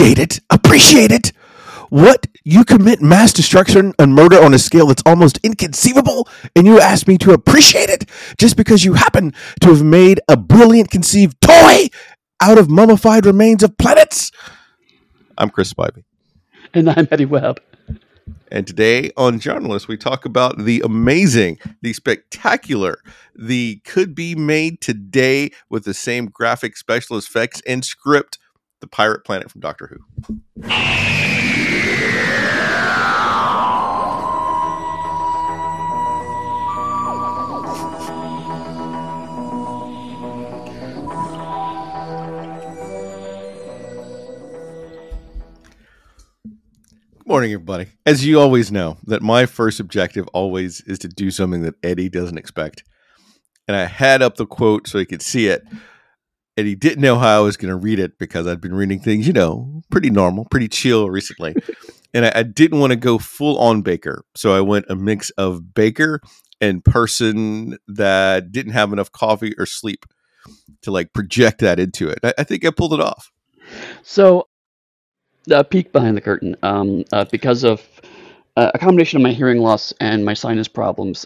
appreciate it. Appreciate it. What you commit mass destruction and murder on a scale that's almost inconceivable, and you ask me to appreciate it just because you happen to have made a brilliant conceived toy out of mummified remains of planets? I'm Chris Spivey. And I'm Eddy Webb. And today on Journalist, we talk about the amazing, the spectacular, the could be made today with the same graphic special effects and script, the Pirate Planet from Doctor Who. Good morning, everybody. As you always know, that my first objective always is to do something that Eddy doesn't expect. And I had up the quote so he could see it. And he didn't know how I was going to read it because I'd been reading things, you know, pretty normal, pretty chill recently. and I, I didn't want to go full on Baker. So I went a mix of Baker and person that didn't have enough coffee or sleep to like project that into it. I, I think I pulled it off. So a peek behind the curtain. Um, uh, because of uh, a combination of my hearing loss and my sinus problems,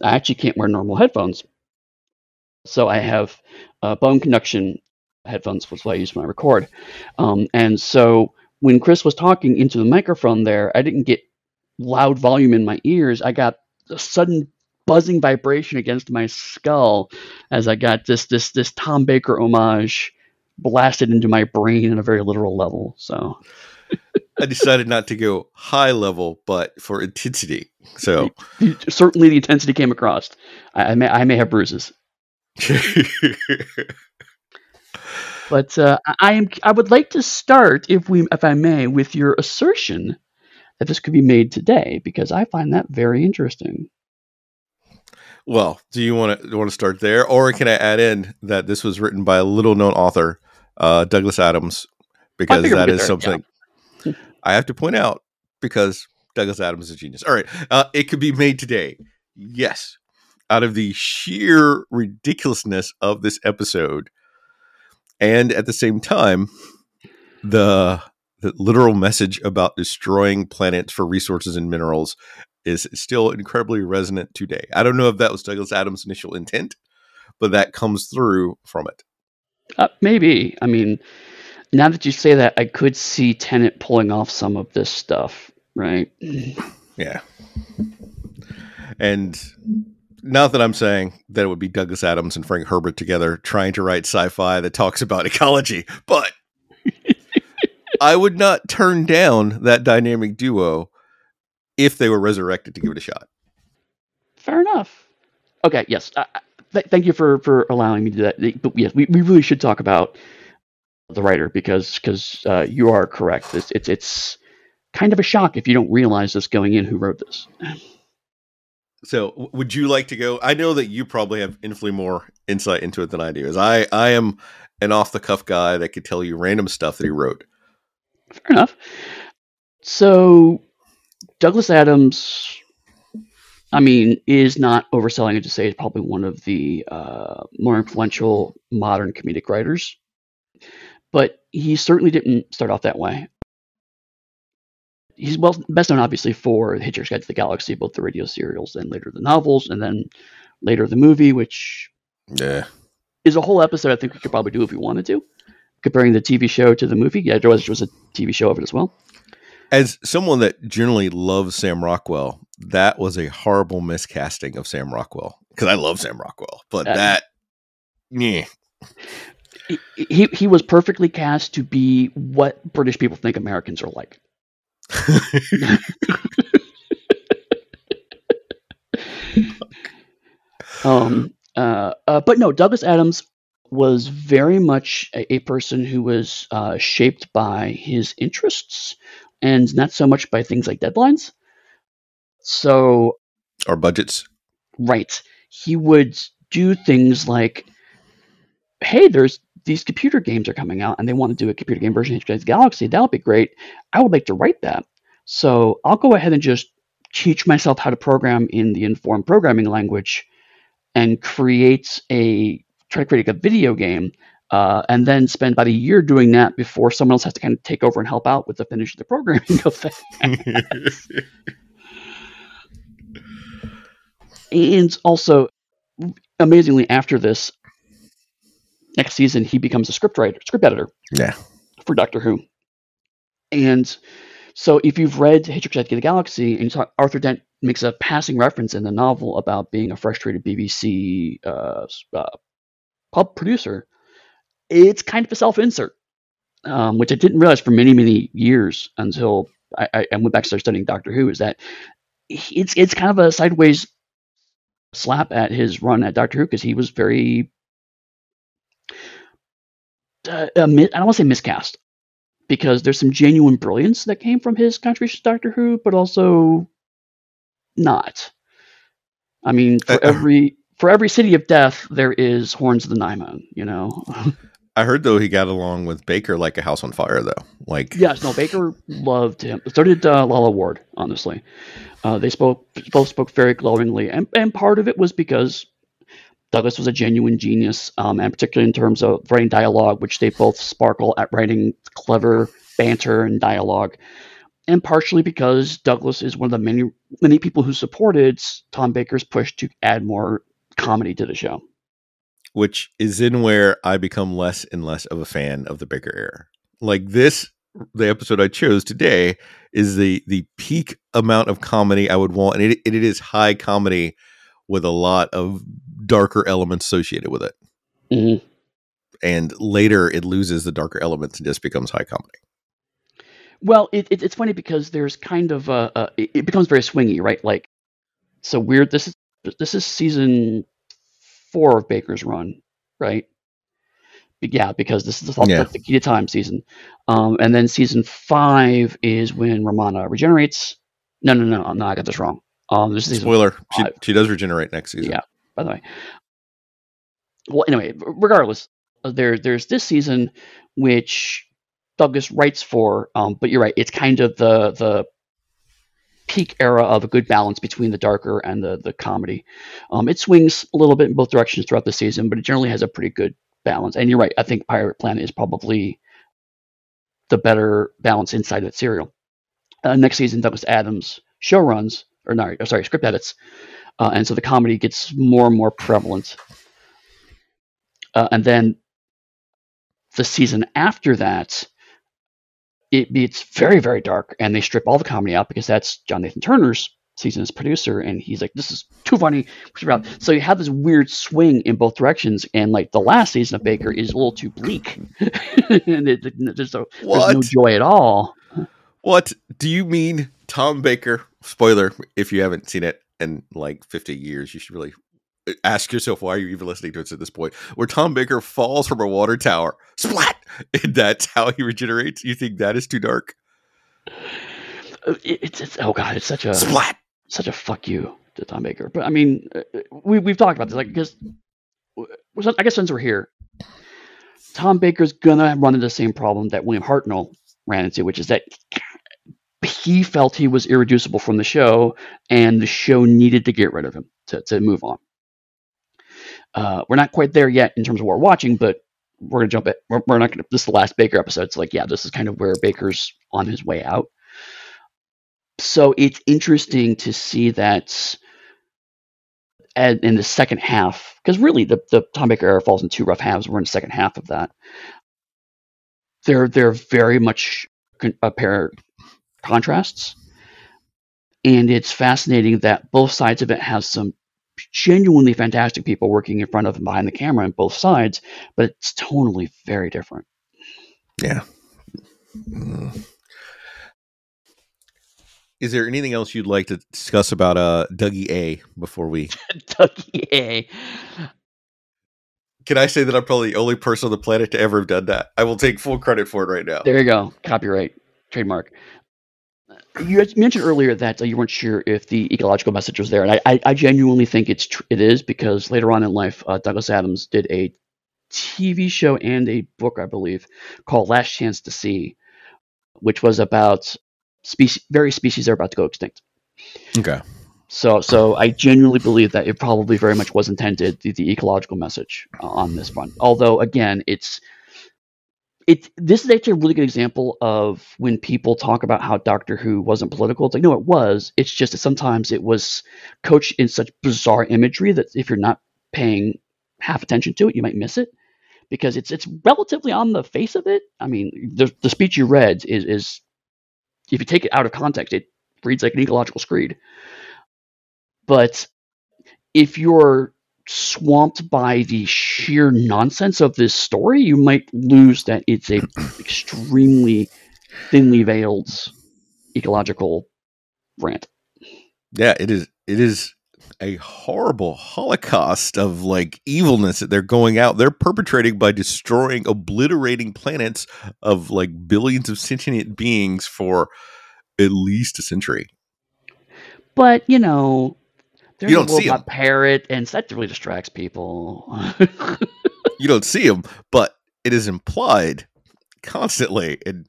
I actually can't wear normal headphones. So I have uh, bone conduction headphones, which I use when I record. Um, and so when Chris was talking into the microphone there, I didn't get loud volume in my ears. I got a sudden buzzing vibration against my skull as I got this this this Tom Baker homage blasted into my brain in a very literal level. So I decided not to go high level, but for intensity. So certainly the intensity came across. I, I may I may have bruises. But uh, I am I would like to start, if we if I may, with your assertion that this could be made today, because I find that very interesting. Well, do you want to want to start there, or can I add in that this was written by a little known author, uh, Douglas Adams, because that is there, something yeah. I have to point out because Douglas Adams is a genius. All right, uh, it could be made today. Yes, out of the sheer ridiculousness of this episode, and at the same time, the the literal message about destroying planets for resources and minerals is still incredibly resonant today. I don't know if that was Douglas Adams' initial intent, but that comes through from it. Uh, maybe. I mean, now that you say that, I could see Tennant pulling off some of this stuff, right? Yeah. And not that I'm saying that it would be Douglas Adams and Frank Herbert together trying to write sci-fi that talks about ecology, but I would not turn down that dynamic duo if they were resurrected to give it a shot. Fair enough. Okay. Yes. Uh, th- thank you for for allowing me to do that. But yes, we, we really should talk about the writer because because uh, you are correct. It's, it's it's kind of a shock if you don't realize this going in who wrote this. So, would you like to go? I know that you probably have infinitely more insight into it than I do, as I I am an off the cuff guy that could tell you random stuff that he wrote. Fair enough. So, Douglas Adams I mean, is not overselling it to say he's probably one of the uh, more influential modern comedic writers. But he certainly didn't start off that way. He's well best known, obviously, for Hitchhiker's Guide to the Galaxy, both the radio serials and later the novels, and then later the movie, which yeah. is a whole episode I think we could probably do if we wanted to, comparing the TV show to the movie. Yeah, there was, there was a TV show of it as well. As someone that generally loves Sam Rockwell, that was a horrible miscasting of Sam Rockwell because I love Sam Rockwell, but uh, that, yeah. He, he was perfectly cast to be what British people think Americans are like. um, uh, uh, but no, Douglas Adams was very much a, a person who was uh, shaped by his interests and not so much by things like deadlines. So, or budgets. Right. He would do things like, hey, there's these computer games are coming out and they want to do a computer game version of Hitchhiker's Galaxy. That would be great. I would like to write that. So I'll go ahead and just teach myself how to program in the informed programming language and create a try to create a video game uh, and then spend about a year doing that before someone else has to kind of take over and help out with the finish of the programming of that. and also, amazingly, after this, next season he becomes a script writer, script editor. Yeah. For Doctor Who, and so if you've read Hitchhiker's Guide to the Galaxy and saw Arthur Dent makes a passing reference in the novel about being a frustrated BBC uh, uh, pub producer, it's kind of a self-insert, um, which I didn't realize for many many years until I, I went back to start studying Doctor Who. Is that it's it's kind of a sideways slap at his run at Doctor Who because he was very uh, I don't want to say miscast because there's some genuine brilliance that came from his contribution to Doctor Who, but also not. I mean, for uh, every for every city of death, there is horns of the Nimon. You know. I heard though he got along with Baker like a house on fire though. Like yes, no, Baker loved him. So did uh, Lalla Ward. Honestly, uh, they spoke both spoke very glowingly, and and part of it was because Douglas was a genuine genius, um, and particularly in terms of writing dialogue, which they both sparkle at writing clever banter and dialogue, and partially because Douglas is one of the many many people who supported Tom Baker's push to add more comedy to the show which is in where I become less and less of a fan of the Baker era. Like this, the episode I chose today is the the peak amount of comedy I would want, and it, it is high comedy with a lot of darker elements associated with it. Mm-hmm. And later, it loses the darker elements and just becomes high comedy. Well, it, it, it's funny because there's kind of a, a it, becomes very swingy, right? Like, so weird. This is this is season four of Baker's run, right? Yeah, because this is the, yeah. the key to time season. Um, and then season five is when Romana regenerates. No, no, no, no, I got this wrong. Um, this is Spoiler: she, she does regenerate next season. Yeah. By the way. Well, anyway, regardless, uh, there there's this season which Douglas writes for, um, but you're right, it's kind of the the peak era of a good balance between the darker and the the comedy. Um, it swings a little bit in both directions throughout the season, but it generally has a pretty good balance. And you're right, I think Pirate Planet is probably the better balance inside that serial. Uh, next season, Douglas Adams show runs, or no, sorry, script edits, uh, and so the comedy gets more and more prevalent. Uh, and then the season after that, it, it's very very dark and they strip all the comedy out because that's john nathan turner's season as producer and he's like this is too funny. So you have this weird swing in both directions and like the last season of baker is a little too bleak. And it, there's, no, there's no joy at all. What? Do you mean tom baker? Spoiler if you haven't seen it in like 50 years you should really ask yourself why are you even listening to us at this point where tom baker falls from a water tower splat and that's how he regenerates you think that is too dark? Uh, it's, it's oh god it's such a splat! such a fuck you to tom baker but i mean uh, we, we've talked about this like because i guess since we're here tom baker's gonna run into the same problem that william hartnell ran into which is that he felt he was irreducible from the show and the show needed to get rid of him to, to move on uh, we're not quite there yet in terms of what we're watching, but we're gonna jump it. We're, we're not gonna. This is the last Baker episode. It's like, yeah, this is kind of where Baker's on his way out. So it's interesting to see that in the second half, because really the the Tom Baker era falls in two rough halves. We're in the second half of that. They're they're very much apparent contrasts, and it's fascinating that both sides of it has some genuinely fantastic people working in front of and behind the camera on both sides, but it's tonally very different. Yeah. Mm. Is there anything else you'd like to discuss about uh Dougie A before we Dougie A? Can I say that I'm probably the only person on the planet to ever have done that? I will take full credit for it right now. There you go. Copyright, trademark you mentioned earlier that uh, you weren't sure if the ecological message was there, and I, I, genuinely think it's tr- it is because later on in life, uh, Douglas Adams did a TV show and a book, I believe, called Last Chance to See, which was about species, various species that are about to go extinct. Okay. So, so I genuinely believe that it probably very much was intended the, the ecological message uh, on this front. Although, again, it's it. This is actually a really good example of when people talk about how Doctor Who wasn't political. It's like no, it was. It's just that sometimes it was coached in such bizarre imagery that if you're not paying half attention to it, you might miss it because it's it's relatively on the face of it. I mean, the the speech you read is is if you take it out of context, it reads like an ecological screed. But if you're swamped by the sheer nonsense of this story, you might lose that it's a extremely thinly veiled ecological rant. Yeah, it is. It is a horrible holocaust of like evilness that they're going out they're perpetrating by destroying obliterating planets of like billions of sentient beings for at least a century but you know there's you don't a see a parrot and that really distracts people. You don't see them but it is implied constantly and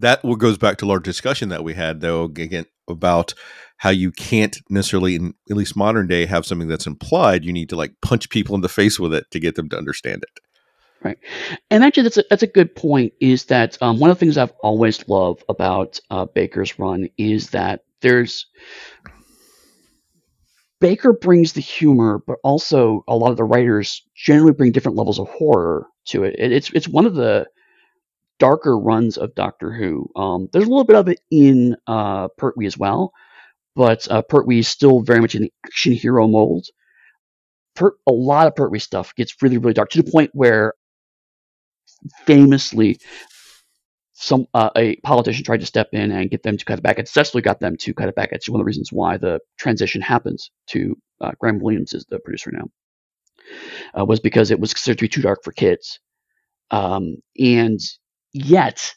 that goes back to our discussion that we had though again about how you can't necessarily in at least modern day have something that's implied. You need to like punch people in the face with it to get them to understand it. Right. And actually that's a, that's a good point is that um, one of the things i've always loved about uh, baker's run is that there's baker brings the humor but also a lot of the writers generally bring different levels of horror to it, it it's it's one of the darker runs of doctor who um, there's a little bit of it in uh, pertwee as well but uh, Pertwee is still very much in the action hero mold. A lot of Pertwee stuff gets really, really dark to the point where, famously, some uh, a politician tried to step in and get them to cut it back, and successfully got them to cut it back. It's one of the reasons why the transition happens to uh, Graham Williams is the producer now. Uh, was because it was considered to be too dark for kids, um, and yet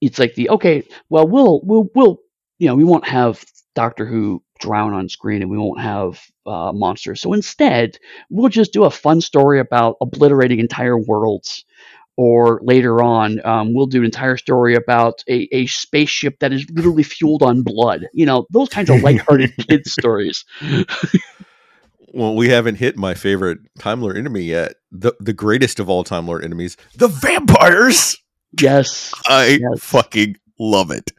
it's like the okay, well we'll we'll we'll you know we won't have Doctor Who drown on screen and we won't have uh, monsters. So instead, we'll just do a fun story about obliterating entire worlds. Or later on, um, we'll do an entire story about a, a spaceship that is literally fueled on blood. You know, those kinds of lighthearted kids stories. well, we haven't hit my favorite Time Lord enemy yet. The the greatest of all Time Lord enemies, the vampires. Yes, I yes. fucking love it.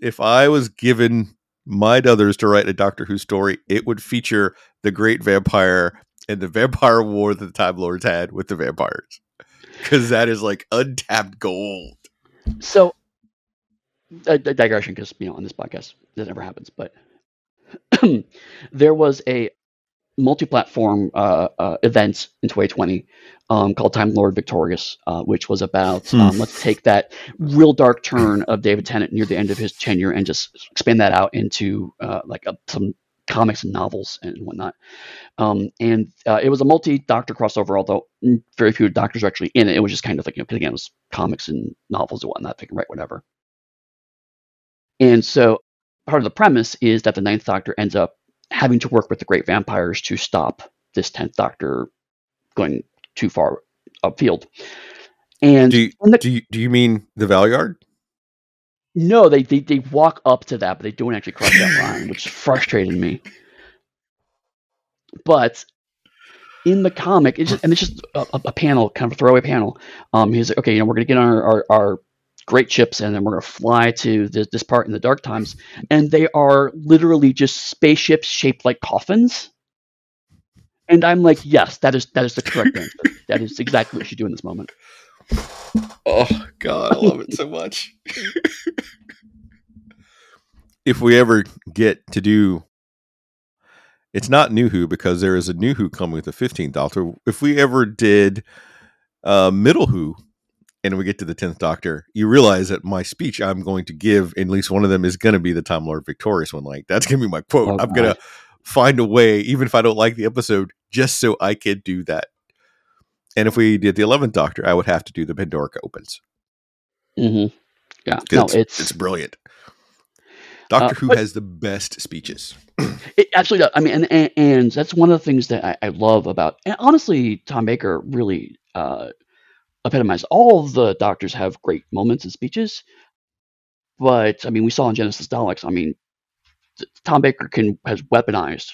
If I was given my others to write a Doctor Who story, it would feature the Great Vampire and the vampire war that the Time Lords had with the vampires, because that is like untapped gold. So, a, a digression, because you know on this podcast that never happens, but there was a multi-platform uh, uh, event in 2020 um, called Time Lord Victorious, uh, which was about hmm. um, let's take that real dark turn of David Tennant near the end of his tenure and just expand that out into uh, like a, some comics and novels and whatnot. Um, and uh, it was a multi-doctor crossover, although very few doctors are actually in it. It was just kind of like you know, again, it was comics and novels and whatnot. They can write whatever. And so part of the premise is that the Ninth Doctor ends up having to work with the great vampires to stop this 10th Doctor going too far upfield. And do you, the, do you, do you mean the Valeyard? No, they, they they walk up to that, but they don't actually cross that line, which frustrated me. But in the comic, it's just, and it's just a, a, panel, kind of a throwaway panel. Um, he's like, okay, you know, we're gonna get on our, our, our great ships and then we're to fly to this, this part in the dark times and they are literally just spaceships shaped like coffins and i'm like yes that is that is the correct answer that is exactly what you should do in this moment oh god i love it so much. If we ever get to do it's not new who because there is a new who coming with the 15th doctor. If we ever did uh middle who and we get to the 10th doctor you realize that my speech i'm going to give at least one of them is going to be the time lord victorious one. Like that's going to be my quote. Oh, i'm going to find a way even if i don't like the episode just so i can do that and if we did the 11th doctor i would have to do the pandorica opens mm-hmm. yeah no it's, it's, it's brilliant doctor uh, who has the best speeches it absolutely does i mean and, and, and, that's one of the things that I, I love about and honestly tom baker really uh, epitomize. All of the doctors have great moments and speeches, but I mean, we saw in Genesis Daleks. I mean, Tom Baker can has weaponized,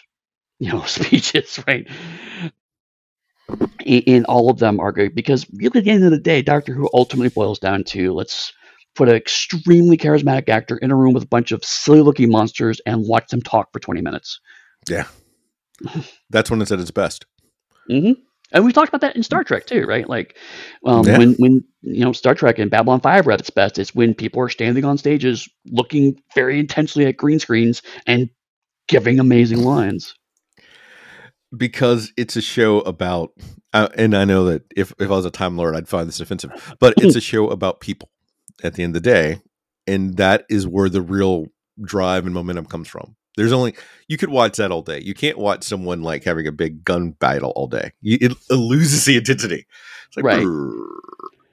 you know, speeches, right? And all of them are great because really at the end of the day, Doctor Who ultimately boils down to let's put an extremely charismatic actor in a room with a bunch of silly looking monsters and watch them talk for 20 minutes. Yeah. That's when it's at its best. Mm-hmm. And we talked about that in Star Trek too, right? Like um, yeah. when when you know Star Trek and Babylon Five are at its best, it's when people are standing on stages, looking very intensely at green screens and giving amazing lines. Because it's a show about, uh, and I know that if if I was a Time Lord, I'd find this offensive, but it's a show about people. At the end of the day, and that is where the real drive and momentum comes from. There's only you could watch that all day. You can't watch someone like having a big gun battle all day. You, it, it, loses the intensity. It's like, right.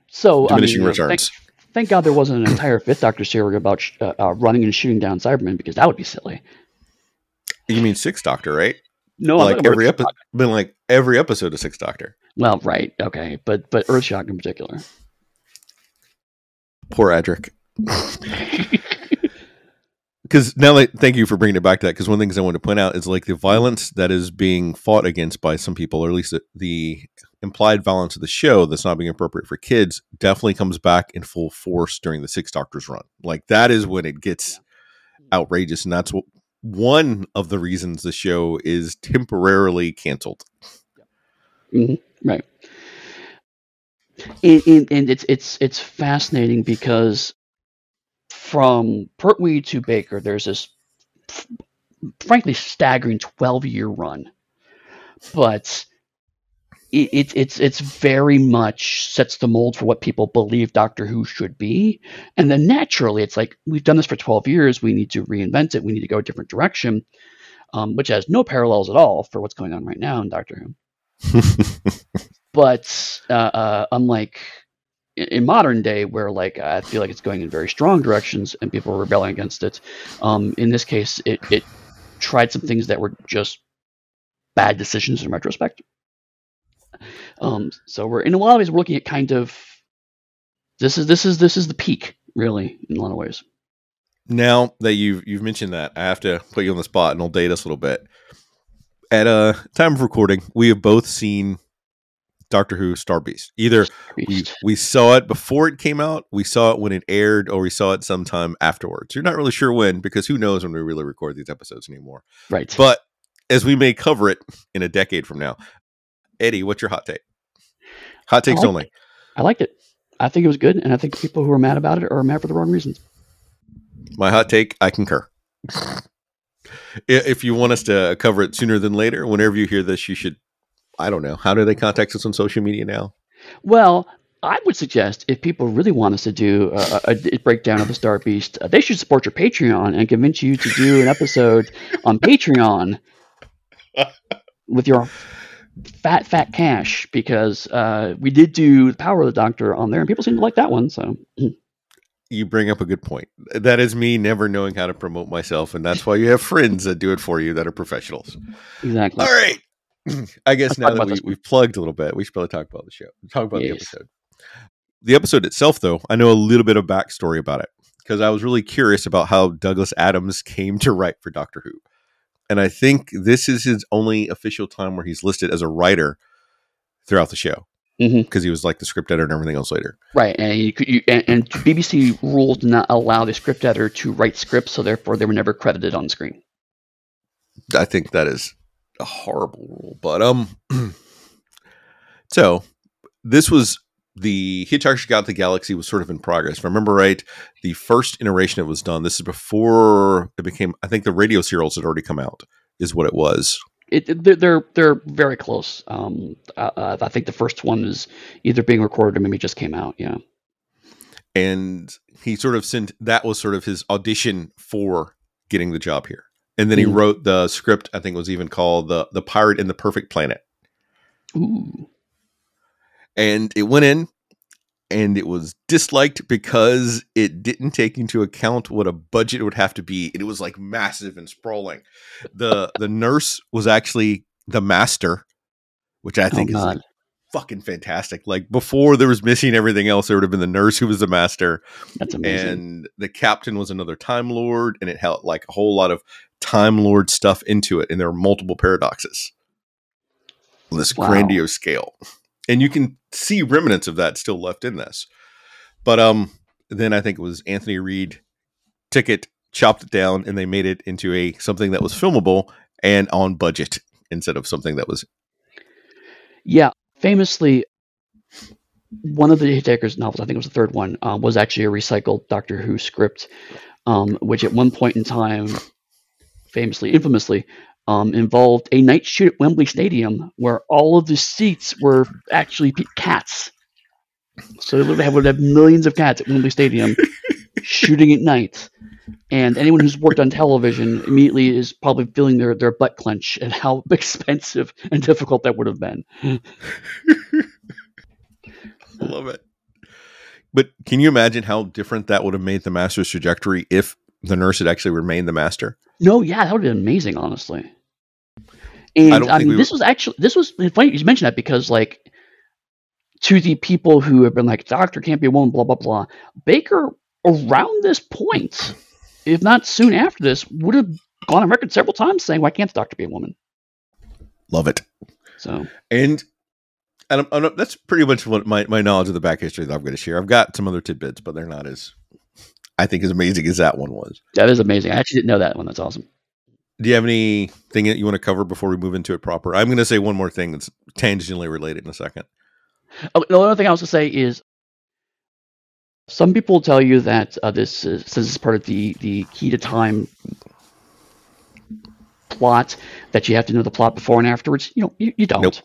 So diminishing I mean, returns. Thank, thank, God there wasn't an entire Fifth Doctor series about sh- uh, uh, running and shooting down Cybermen because that would be silly. You mean Sixth Doctor, right? No, like every episode. Been like every episode of Sixth Doctor. Well, right, okay, but but Earthshock in particular. Poor Adric. because now that thank you for bringing it back to that because one of the things i want to point out is like the violence that is being fought against by some people or at least the, the, implied violence of the show that's not being appropriate for kids definitely comes back in full force during the six doctors run like that is when it gets outrageous and that's what one of the reasons the show is temporarily canceled mm-hmm. right and, and, and it's it's it's fascinating because from Pertwee to Baker, there's this frankly staggering 12 year run. But it, it, it's it's very much sets the mold for what people believe Doctor Who should be, and then naturally it's like we've done this for twelve years. We need to reinvent it. We need to go a different direction, um, which has no parallels at all for what's going on right now in Doctor Who. but uh, uh, unlike in modern day where like I feel like it's going in very strong directions and people are rebelling against it. Um, in this case, it, it tried some things that were just bad decisions in retrospect. Um, so we're in a lot of ways we're looking at kind of this is this is this is the peak really in a lot of ways. Now that you've you've mentioned that, I have to put you on the spot and I'll date us a little bit. At a time of recording, we have both seen Doctor Who Star Beast. Either we we saw it before it came out, we saw it when it aired, or we saw it sometime afterwards. You're not really sure when because who knows when we really record these episodes anymore. Right. But as we may cover it in a decade from now, Eddy, what's your hot take? Hot takes I only. It. I liked it. I think it was good, and I think people who are mad about it are mad for the wrong reasons. My hot take, I concur. if you want us to cover it sooner than later, whenever you hear this, you should I don't know. How do they contact us on social media now? Well, I would suggest if people really want us to do a, a, breakdown of the Star Beast, uh, they should support your Patreon and convince you to do an episode on Patreon with your fat, fat cash because uh, we did do the Power of the Doctor on there and people seem to like that one. So. You bring up a good point. That is me never knowing how to promote myself, and that's why you have friends that do it for you that are professionals. Exactly. All right. I guess now that we, we've plugged a little bit, we should probably talk about the show. Talk about yes. the episode. The episode itself, though, I know a little bit of backstory about it because I was really curious about how Douglas Adams came to write for Doctor Who. And I think this is his only official time where he's listed as a writer throughout the show because mm-hmm. he was like the script editor and everything else later. Right, and you you, and, and, BBC rules do not allow the script editor to write scripts, so therefore they were never credited on screen. I think that is a horrible rule, but um, so this was the Hitchhiker's Guide to the Galaxy was sort of in progress. If I remember right, the first iteration it was done. This is before it became. I think the radio serials had already come out. Is what it was. It, they're, they're very close. Um, uh, I think the first one is either being recorded or maybe just came out. Yeah. And he sort of sent that was sort of his audition for getting the job here and then he mm. wrote the script. I think it was even called the the Pirate in the Perfect Planet. Ooh. And it went in, and it was disliked because it didn't take into account what a budget would have to be, and it was like massive and sprawling. the The nurse was actually the master, which I oh, think oh, is like fucking fantastic. Like before there was missing everything else, there would have been the nurse who was the master. That's amazing. And the captain was another Time Lord, and it held like a whole lot of Time Lord stuff into it, and there are multiple paradoxes on this wow. grandiose scale. And you can see remnants of that still left in this. But um, then I think it was Anthony Read took it, chopped it down, and they made it into a something that was filmable and on budget instead of something that was. Yeah, famously, one of the Hitchhiker's novels, I think it was the third one, uh, was actually a recycled Doctor Who script, um, which at one point in time, famously, infamously, um, involved a night shoot at Wembley Stadium where all of the seats were actually cats. So they would have millions of cats at Wembley Stadium shooting at night. And anyone who's worked on television immediately is probably feeling their, their butt clench at how expensive and difficult that would have been. Love it. But can you imagine how different that would have made the master's trajectory if the nurse had actually remained the master? No, yeah, that would have been amazing, honestly. And I, I mean, we this were... was actually this was funny you mentioned that because like to the people who have been like doctor can't be a woman, blah blah blah. Baker around this point, if not soon after this, would have gone on record several times saying, "Why can't the doctor be a woman?" Love it. So and and I'm, I'm, that's pretty much what my, my knowledge of the back history that I'm going to share. I've got some other tidbits, but they're not as I think as amazing as that one was. That is amazing. I actually didn't know that one. That's awesome. Do you have anything that you want to cover before we move into it proper? I'm going to say one more thing that's tangentially related in a second. Oh, the other thing I was going to say is some people tell you that uh, this is, this is part of the, the key to time plot that you have to know the plot before and afterwards. You know, you, you don't. Nope.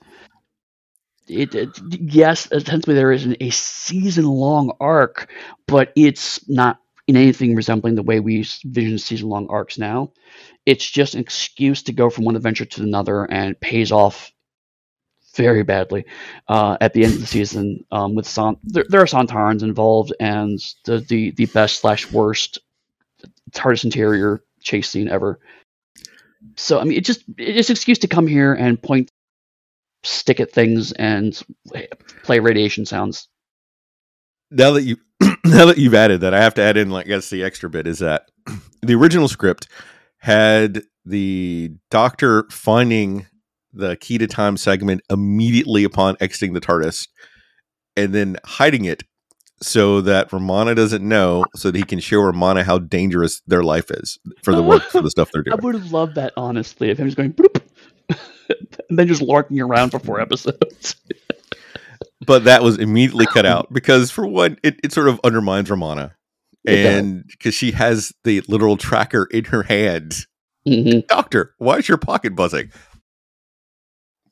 It, it, yes, essentially there is an, a season long arc, but it's not in anything resembling the way we vision season long arcs now. It's just an excuse to go from one adventure to another and pays off very badly uh, at the end of the season um, with Son- there, there, are Sontarans involved and the, the, the best slash worst TARDIS interior chase scene ever. So I mean, it just it's an excuse to come here and point, stick at things and play radiation sounds. Now that you now that you've added that, I have to add in, like, I guess the extra bit is that the original script had the doctor finding the key to time segment immediately upon exiting the TARDIS and then hiding it so that Romana doesn't know, so that he can show Romana how dangerous their life is for the work for the stuff they're doing. I would have loved that honestly if him just going bloop and then just larking around for four episodes but that was immediately cut out because for one, it, it sort of undermines Romana. And because she has the literal tracker in her hand. Mm-hmm. Doctor, why is your pocket buzzing?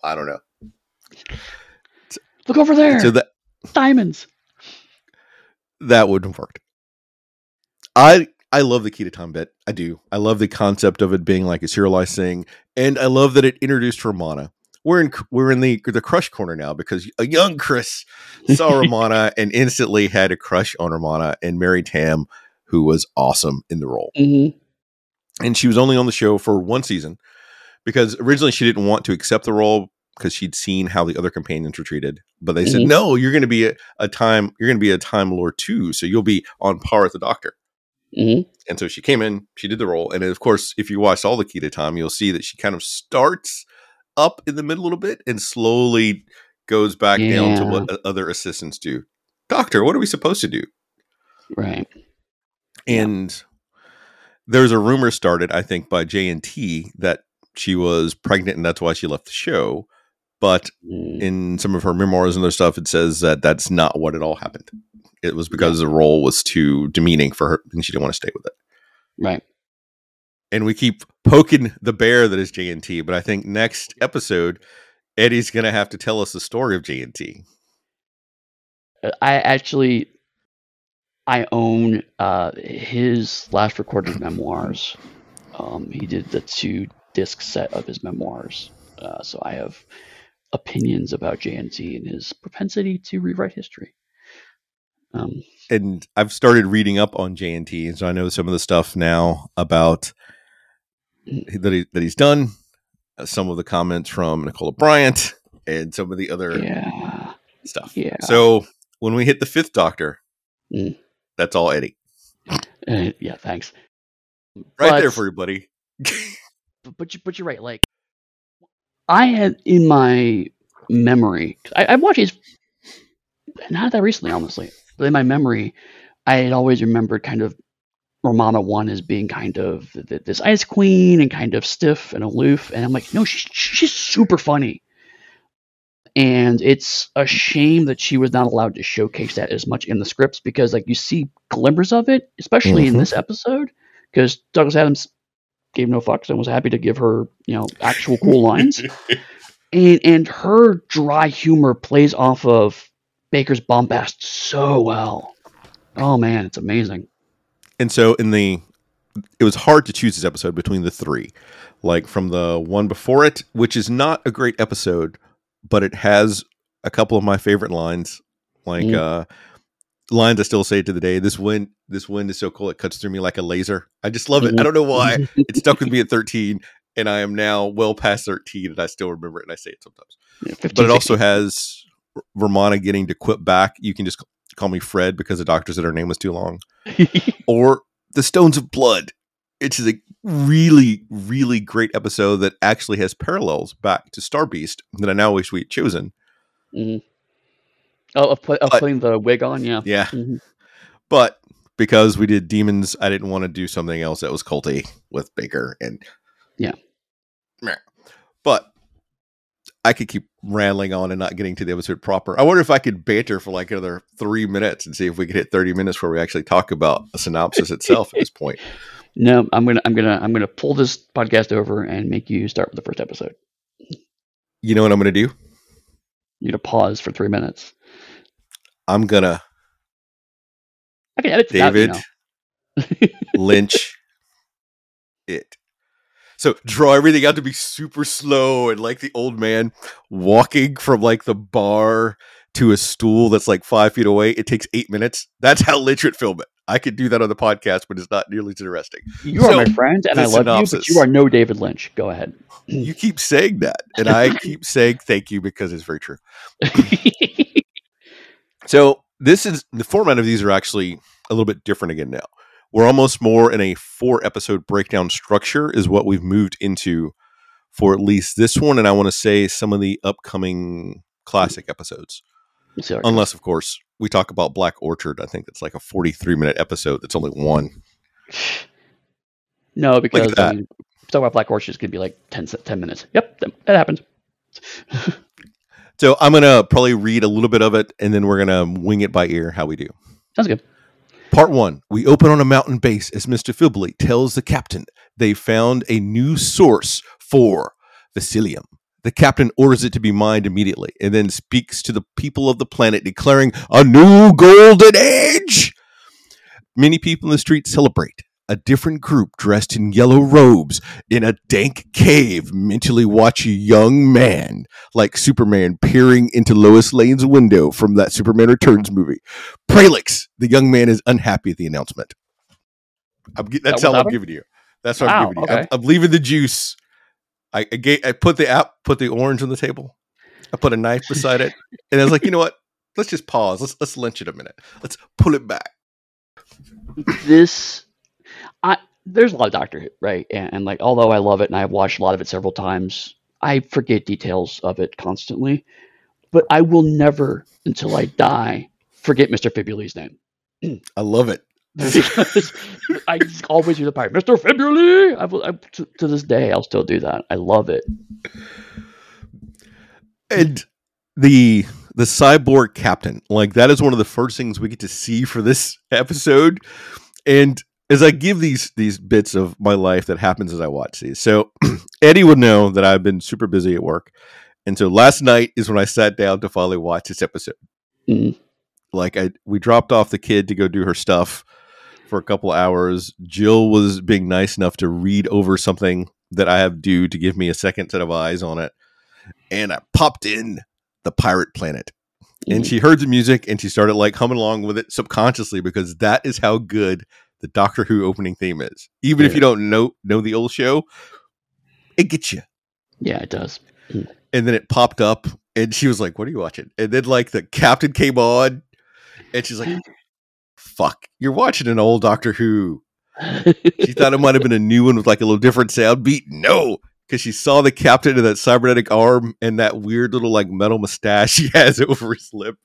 I don't know. Look over there. So that diamonds. That wouldn't have worked. I I love the key to time bit. I do. I love the concept of it being like a serialized thing, and I love that it introduced Romana we're in we're in the the crush corner now because a young Chris saw Romana and instantly had a crush on Romana and Mary Tamm, who was awesome in the role. Mm-hmm. And she was only on the show for one season because originally she didn't want to accept the role because she'd seen how the other companions were treated. But they mm-hmm. said, "No, you're going to be a, a, time. You're going to be a Time Lord too, so you'll be on par with the Doctor." Mm-hmm. And so she came in, she did the role, and of course, if you watch all the Key to Time, you'll see that she kind of starts up in the middle a little bit and slowly goes back yeah. down to what other assistants do. Doctor, what are we supposed to do? Right. And yeah. there's a rumor started, I think, by JNT that she was pregnant and that's why she left the show. But mm. in some of her memoirs and other stuff, it says that that's not what it all happened. It was because yeah. the role was too demeaning for her and she didn't want to stay with it. Right and we keep poking the bear that is JNT. But I think next episode, Eddy's going to have to tell us the story of JNT. Uh, I actually, I own uh, his last recorded memoirs. Um, he did the two disc set of his memoirs, uh, so I have opinions about JNT and his propensity to rewrite history. Um, and I've started reading up on JNT, and so I know some of the stuff now about that he that he's done. Uh, some of the comments from Nicola Bryant and some of the other yeah. stuff. Yeah. So when we hit the fifth Doctor, mm. that's all Eddy. Uh, yeah, thanks. Right but, there for you, buddy. but but, you, but you're right. Like I had in my memory, I, I watched these not that recently, honestly, but in my memory, I had always remembered kind of Romana one as being kind of this ice queen and kind of stiff and aloof, and I'm like, no, she's she's super funny. And it's a shame that she was not allowed to showcase that as much in the scripts because, like, you see glimmers of it, especially mm-hmm. in this episode, because Douglas Adams gave no fucks and was happy to give her, you know, actual cool lines. and and her dry humor plays off of Baker's bombast so well. Oh man, it's amazing. And so in the it was hard to choose this episode between the three. Like from the one before it, which is not a great episode, but it has a couple of my favorite lines. Like mm. uh lines I still say to the day. This wind, this wind is so cool; it cuts through me like a laser. I just love it. I don't know why. it stuck with me at 13, and I am now well past 13, and I still remember it, and I say it sometimes. Yeah, 15, but it also has Romana getting to quit back. You can just call me Fred because the doctor said her name was too long, or the Stones of Blood. It's a really, really great episode that actually has parallels back to Star Beast that I now wish we had chosen. Mm-hmm. Oh, of, of but, putting the wig on, yeah, yeah. Mm-hmm. But because we did demons, I didn't want to do something else that was culty with Baker, and yeah. But I could keep rambling on and not getting to the episode proper. I wonder if I could banter for like another three minutes and see if we could hit thirty minutes where we actually talk about the synopsis itself at this point. No, I'm gonna I'm gonna I'm gonna pull this podcast over and make you start with the first episode. You know what I'm gonna do? You're gonna pause for three minutes. I'm gonna. I can edit David out, you know. Lynch. It. So draw everything out to be super slow and like the old man walking from like the bar to a stool that's like five feet away. It takes eight minutes. That's how Lynch would film it. I could do that on the podcast, but it's not nearly as interesting. You so, are my friend, and I love synopsis. you, but you are no David Lynch. Go ahead. you keep saying that, and I keep saying thank you because it's very true. so this is the format of these are actually a little bit different again now. We're almost more in a four episode breakdown structure, is what we've moved into for at least this one. And I want to say some of the upcoming classic episodes. Sorry. Unless, of course, we talk about Black Orchid. I think that's like a 43 minute episode that's only one. No, because I mean, talk about Black Orchid is going to be like 10, 10 minutes. Yep, that happened. so I'm going to probably read a little bit of it and then we're going to wing it by ear how we do. Sounds good. Part one We open on a mountain base as Mr. Fibuli tells the captain they found a new source for Vasilium. The captain orders it to be mined immediately and then speaks to the people of the planet, declaring a new golden age. Many people in the street celebrate a different group dressed in yellow robes in a dank cave mentally watch a young man like Superman peering into Lois Lane's window from that Superman Returns movie. Pralix, the young man is unhappy at the announcement. I'm, that's that all I'm giving you. That's what wow, I'm giving you. Okay. I'm, I'm, leaving the juice. I, I, gave, I put the app, put the orange on the table. I put a knife beside it, and I was like, you know what? Let's just pause. Let's let's lynch it a minute. Let's pull it back. This I there's a lot of Doctor Who, right? And, and, like, although I love it and I've watched a lot of it several times, I forget details of it constantly. But I will never, until I die, forget Mister Fibuli's name. I love it because I always hear the pirate, Mister Fibuli. I, I, to, to this day, I'll still do that. I love it. And the the cyborg captain, like that is one of the first things we get to see for this episode, and as I give these these bits of my life that happens as I watch these. So Eddy would know that I've been super busy at work. And so last night is when I sat down to finally watch this episode. Mm. Like I we dropped off the kid to go do her stuff for a couple hours. Jill was being nice enough to read over something that I have due to give me a second set of eyes on it. And I popped in the pirate planet. And she heard the music and she started like humming along with it subconsciously because that is how good the Doctor Who opening theme is. Even yeah. if you don't know know the old show, it gets you. Yeah, it does. And then it popped up, and she was like, "What are you watching?" And then like the captain came on, and she's like, "Fuck, you're watching an old Doctor Who." she thought it might have been a new one with like a little different sound beat. No, because she saw the captain of that cybernetic arm and that weird little like metal mustache he has over his lip.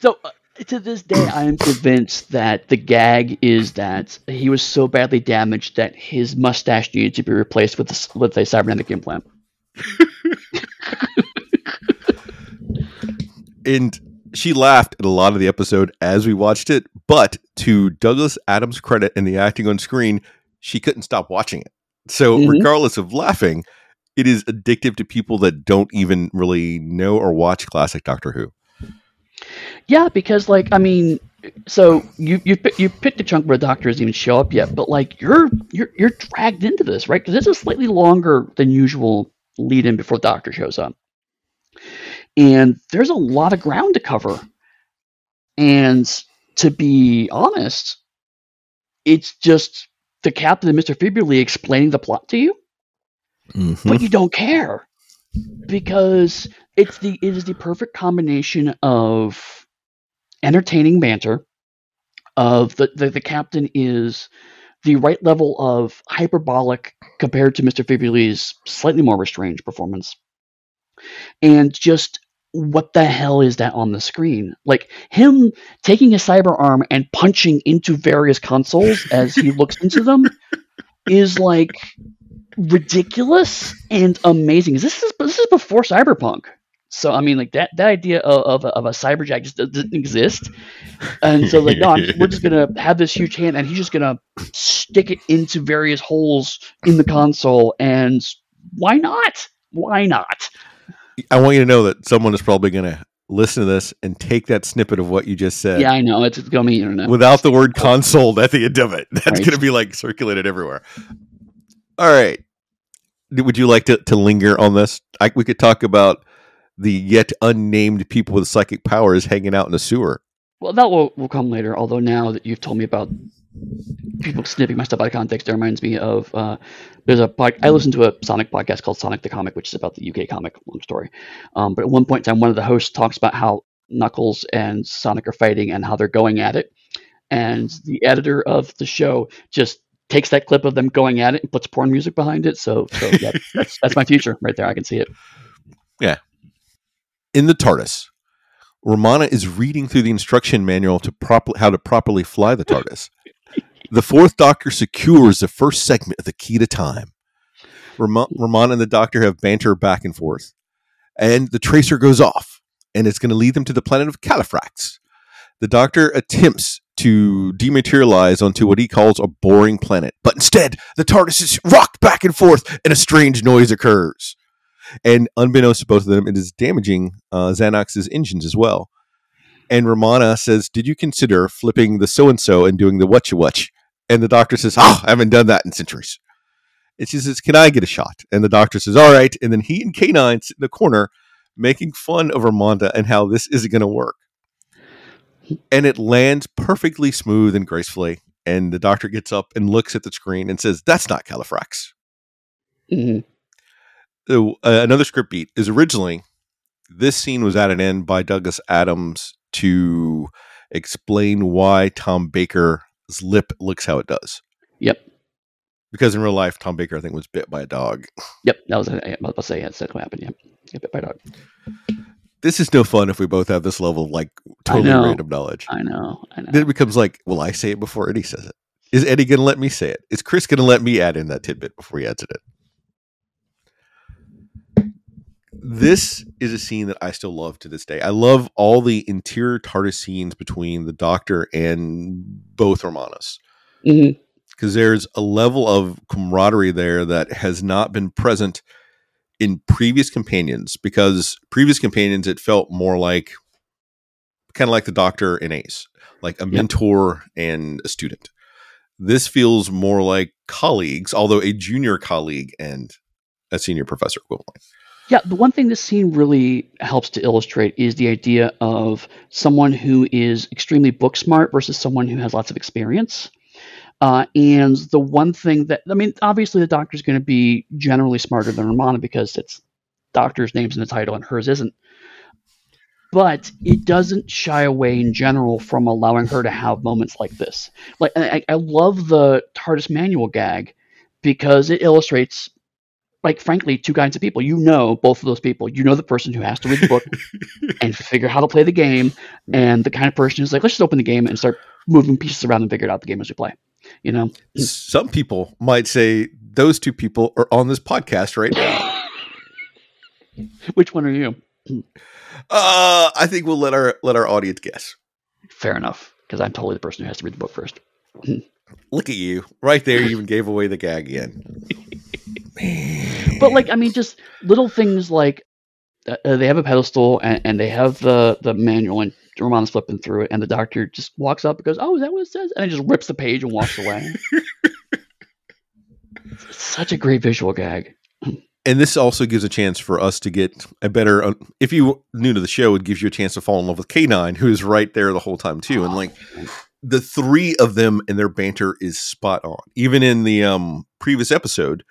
So uh, to this day, I am convinced that the gag is that he was so badly damaged that his mustache needed to be replaced with a, with a cybernetic implant. and she laughed at a lot of the episode as we watched it, but to Douglas Adams' credit and the acting on screen, she couldn't stop watching it. So, mm-hmm. regardless of laughing, it is addictive to people that don't even really know or watch classic Doctor Who. Yeah, because like I mean, so you you you picked a chunk where the Doctor doesn't even show up yet, but like you're you're you're dragged into this, right? Because it's a slightly longer than usual lead in before the Doctor shows up and there's a lot of ground to cover. And to be honest, it's just the captain and Mr. Fibuli explaining the plot to you, mm-hmm. but you don't care because it's the it is the perfect combination of entertaining banter, of the, the, the captain is the right level of hyperbolic compared to Mr. Fibuli's slightly more restrained performance and just what the hell is that on the screen? Like him taking a cyber arm and punching into various consoles as he looks into them is like ridiculous and amazing. This is this is before Cyberpunk. So I mean, like that that idea of, of, of a cyberjack just doesn't exist, and so like no, we're just gonna have this huge hand, and he's just gonna stick it into various holes in the console, and why not? Why not? I want you to know that someone is probably going to listen to this and take that snippet of what you just said. Yeah, I know. It's, going to be internet. Without the word console at the end of it. That's right. going to be like circulated everywhere. All right. Would you like to, to linger on this? I, we could talk about the yet unnamed people with psychic powers hanging out in the sewer. Well, that will, will come later. Although now that you've told me about people snipping my stuff out of context, it reminds me of uh, there's a pod, I listen to a Sonic podcast called Sonic the Comic, which is about the UK comic. Long story, um, but at one point in time, one of the hosts talks about how Knuckles and Sonic are fighting and how they're going at it, and the editor of the show just takes that clip of them going at it and puts porn music behind it. So, so yeah, that's that's my future right there. I can see it. Yeah. In the TARDIS, Romana is reading through the instruction manual to prop- how to properly fly the TARDIS. The fourth Doctor secures the first segment of the key to time. Ram- Ramon and the Doctor have banter back and forth, and the tracer goes off, and it's going to lead them to the planet of Calufrax. The Doctor attempts to dematerialize onto what he calls a boring planet, but instead, the TARDIS is rocked back and forth, and a strange noise occurs. And unbeknownst to both of them, it is damaging uh, Zanak's engines as well. And Romana says, Did you consider flipping the so and so and doing the what you watch? And the doctor says, Oh, I haven't done that in centuries. And she says, Can I get a shot? And the doctor says, All right. And then he and K9 sit in the corner making fun of Ramonda and how this isn't going to work. And it lands perfectly smooth and gracefully. And the doctor gets up and looks at the screen and says, That's not Calufrax. Mm-hmm. So, uh, another script beat is originally this scene was added in by Douglas Adams to explain why Tom Baker's lip looks how it does. Yep. Because in real life, Tom Baker, I think, was bit by a dog. Yep, that was. I was about to say that's what happened. Yeah, get bit by a dog. This is no fun if we both have this level of like totally random knowledge. I know. I know. Then it becomes like, will I say it before Eddy says it? Is Eddy going to let me say it? Is Chris going to let me add in that tidbit before he adds it in? This is a scene that I still love to this day. I love all the interior TARDIS scenes between the Doctor and both Romanas. Because mm-hmm. there's a level of camaraderie there that has not been present in previous companions. Because previous companions, it felt more like kind of like the Doctor and Ace, like a yep. mentor and a student. This feels more like colleagues, although a junior colleague and a senior professor equivalent. Yeah, the one thing this scene really helps to illustrate is the idea of someone who is extremely book smart versus someone who has lots of experience. Uh, and the one thing that I mean, obviously, the doctor's going to be generally smarter than Romana because it's doctor's name's in the title and hers isn't. but it doesn't shy away in general from allowing her to have moments like this. Like I, I love the TARDIS manual gag because it illustrates like frankly two kinds of people. You know both of those people. You know the person who has to read the book and figure out how to play the game and the kind of person who's like let's just open the game and start moving pieces around and figure out the game as we play you know? Some people might say those two people are on this podcast right now. Which one are you? Uh i think we'll let our let our audience guess. Fair enough because i'm totally the person who has to read the book first. Look at you. Right there you even gave away the gag again but like I mean, just little things like uh, uh, they have a pedestal and, and, they have the the manual and Romana's flipping through it and the doctor just walks up and goes, "Oh, is that what it says?" And he just rips the page and walks away. such a great visual gag. And this also gives a chance for us to get a better. Uh, if you new to the show, it gives you a chance to fall in love with K9, who is right there the whole time too. And like the three of them and their banter is spot on. Even in the um previous episode,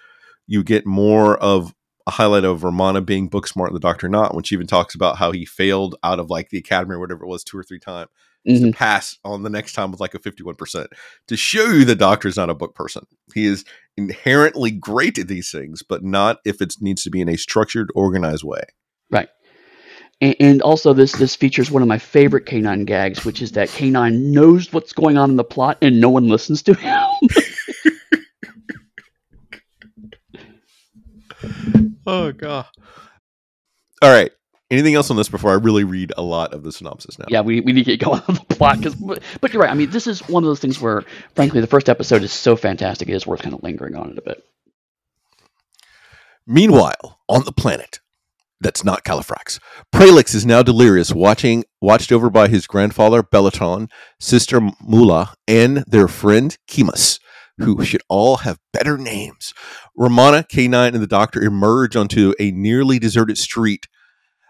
you get more of a highlight of Romana being book smart and the Doctor not, when she even talks about how he failed out of like the academy or whatever it was two or three times mm-hmm. to pass on the next time with like a 51% to show you the Doctor's not a book person. He is inherently great at these things, but not if it needs to be in a structured, organized way. Right. And, and also, this this features one of my favorite K9 gags, which is that K9 knows what's going on in the plot and no one listens to him. oh god. All right. Anything else on this before I really read a lot of the synopsis now? Yeah, we, we need to get going on the plot because, but, but you're right. I mean, this is one of those things where, frankly, the first episode is so fantastic it is worth kind of lingering on it a bit. Meanwhile, on the planet that's not Calufrax, Pralix is now delirious, watching watched over by his grandfather Belatron, sister Mula, and their friend Kimus who should all have better names. Romana, K9, and the doctor emerge onto a nearly deserted street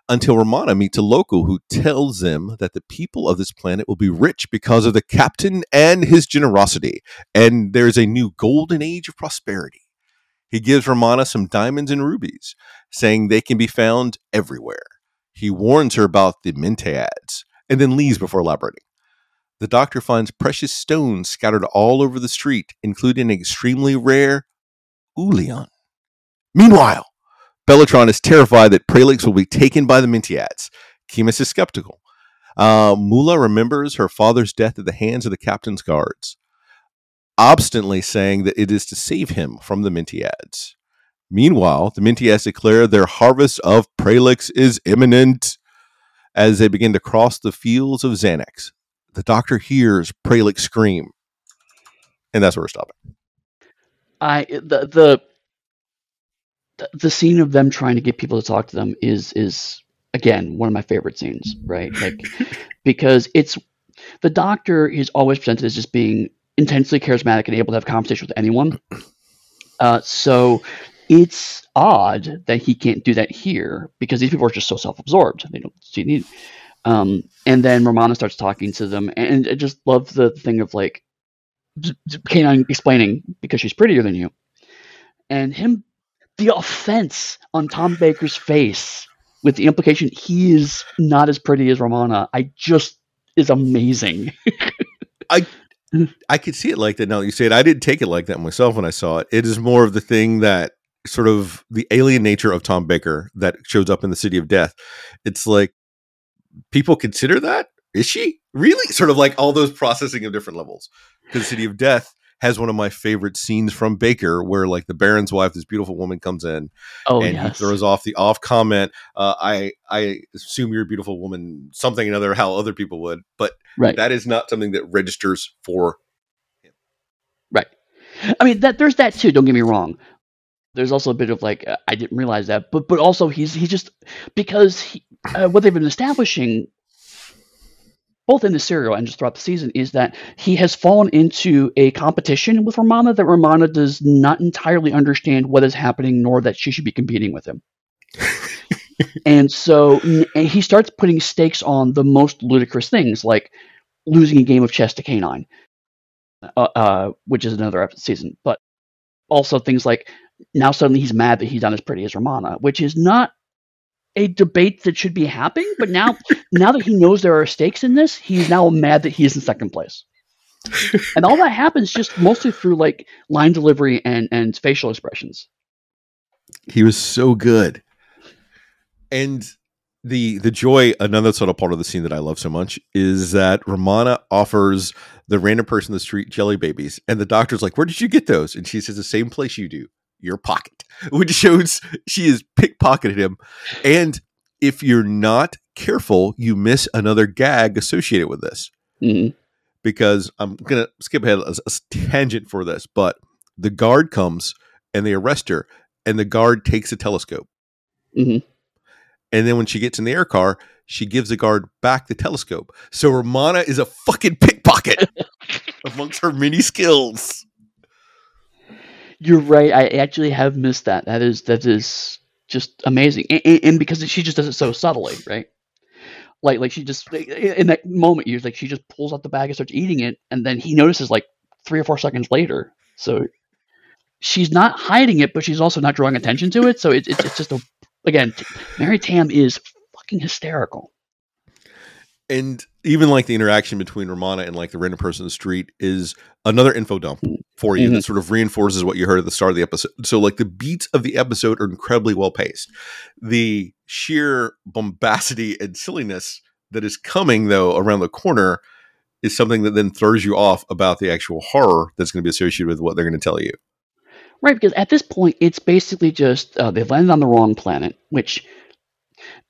until Romana meets a local who tells them that the people of this planet will be rich because of the captain and his generosity, and there's a new golden age of prosperity. He gives Romana some diamonds and rubies, saying they can be found everywhere. He warns her about the Mentiads and then leaves before elaborating the doctor finds precious stones scattered all over the street, including an extremely rare Ullion. Meanwhile, Belatron is terrified that Pralix will be taken by the Mentiads. Kimus is skeptical. Uh, Mula remembers her father's death at the hands of the captain's guards, obstinately saying that it is to save him from the Mentiads. Meanwhile, the Mentiads declare their harvest of Pralix is imminent as they begin to cross the fields of Zanak the doctor hears Pralix scream, and that's where we're stopping. I the the the scene of them trying to get people to talk to them is is again one of my favorite scenes, right? Like because it's the doctor is always presented as just being intensely charismatic and able to have conversation with anyone. Uh, so it's odd that he can't do that here because these people are just so self-absorbed. They don't see need. Um, and then Romana starts talking to them, and I just love the thing of like K9 explaining because she's prettier than you, and him the offense on Tom Baker's face with the implication he is not as pretty as Romana. I just is amazing. I I could see it like that now that you say it. I didn't take it like that myself when I saw it. It is more of the thing that sort of the alien nature of Tom Baker that shows up in the City of Death. It's like people consider that? Is she really sort of like all those processing of different levels? Because City of Death has one of my favorite scenes from Baker, where like the Baron's wife, this beautiful woman, comes in, oh, and yes. he throws off the off comment. Uh, I I assume you're a beautiful woman, something another how other people would, but right. that is not something that registers for him. Right. I mean that there's that too. Don't get me wrong. There's also a bit of like I didn't realize that, but but also he's he just because he, uh, what they've been establishing both in the serial and just throughout the season is that he has fallen into a competition with Romana that Romana does not entirely understand what is happening nor that she should be competing with him. and so and he starts putting stakes on the most ludicrous things like losing a game of chess to K9, uh, uh, which is another episode season, but also things like now suddenly he's mad that he's not as pretty as Romana, which is not a debate that should be happening. But now, now that he knows there are stakes in this, he's now mad that he is in second place. and all that happens just mostly through like line delivery and and facial expressions. He was so good, and the the joy another sort of part of the scene that I love so much is that Romana offers the random person in the street jelly babies, and the doctor's like, "Where did you get those?" And she says, "The same place you do, your pocket," which shows she is pickpocketed him. And if you're not careful, you miss another gag associated with this. Mm-hmm. Because I'm gonna skip ahead a, a tangent for this, but the guard comes and they arrest her, and the guard takes a telescope. Mm-hmm and then when she gets in the air car, she gives the guard back the telescope. So Romana is a fucking pickpocket amongst her many skills. You're right. I actually have missed that. That is that is just amazing, and, and because she just does it so subtly, right? Like like she just in that moment, you're like she just pulls out the bag and starts eating it, and then he notices like three or four seconds later. So she's not hiding it, but she's also not drawing attention to it. So it, it's it's just a again, Mary Tamm is fucking hysterical. And even like the interaction between Romana and like the random person in the street is another info dump for you mm-hmm. that sort of reinforces what you heard at the start of the episode. So like the beats of the episode are incredibly well paced. The sheer bombacity and silliness that is coming though around the corner is something that then throws you off about the actual horror that's going to be associated with what they're going to tell you. Right, because at this point, it's basically just uh, they've landed on the wrong planet, which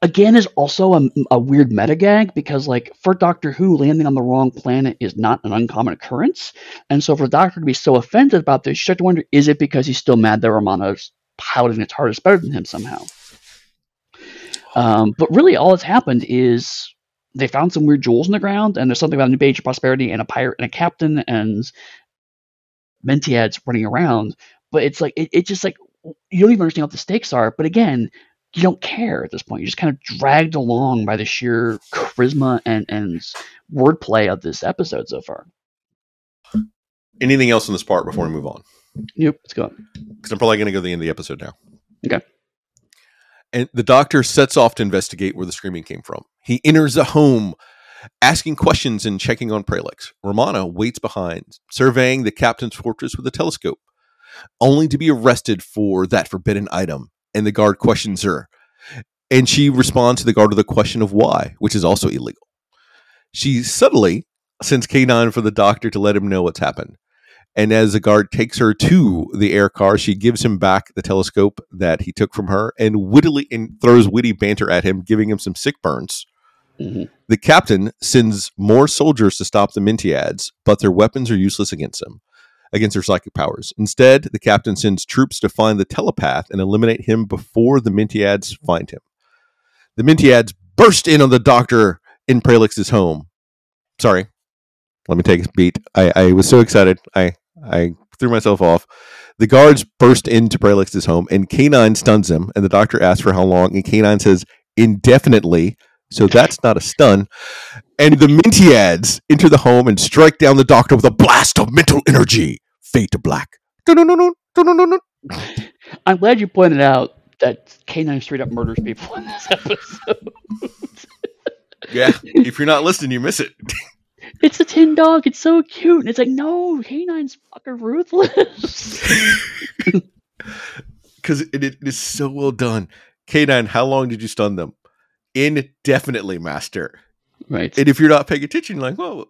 again is also a, a weird meta gag because, like, for Doctor Who, landing on the wrong planet is not an uncommon occurrence. And so, for the Doctor to be so offended about this, you start to wonder is it because he's still mad that Romana's piloting the TARDIS better than him somehow? Um, but really, all that's happened is they found some weird jewels in the ground, and there's something about a new age of prosperity and a pirate and a captain and Mentiads running around but it's like it, it's just like you don't even understand what the stakes are. But again, you don't care at this point. You're just kind of dragged along by the sheer charisma and and wordplay of this episode so far. Anything else in this part before we move on? Yep, let's go. Because I'm probably going to go to the end of the episode now. Okay. And the doctor sets off to investigate where the screaming came from. He enters the home, asking questions and checking on Pralix. Romana waits behind, surveying the captain's fortress with a telescope only to be arrested for that forbidden item. And the guard questions her. And she responds to the guard with a question of why, which is also illegal. She subtly sends K9 for the doctor to let him know what's happened. And as the guard takes her to the air car, she gives him back the telescope that he took from her and wittily and throws witty banter at him, giving him some sick burns. Mm-hmm. The captain sends more soldiers to stop the Mentiads, but their weapons are useless against them against her psychic powers. Instead, the captain sends troops to find the telepath and eliminate him before the Mentiads find him. The Mentiads burst in on the doctor in Pralix's home. Sorry, let me take a beat. I, I was so excited. I I threw myself off. The guards burst into Pralix's home, and K9 stuns him. And the doctor asks for how long, and K9 says indefinitely. So that's not a stun. And the Mentiads enter the home and strike down the doctor with a blast of mental energy. Fade to black. I'm glad you pointed out that K9 straight up murders people in this episode. yeah, if you're not listening, you miss it. it's a tin dog. It's so cute. And it's like, no, K9's fucking ruthless. Because it, it is so well done. K9, how long did you stun them? Indefinitely, master. Right. And if you're not paying attention, you're like, well,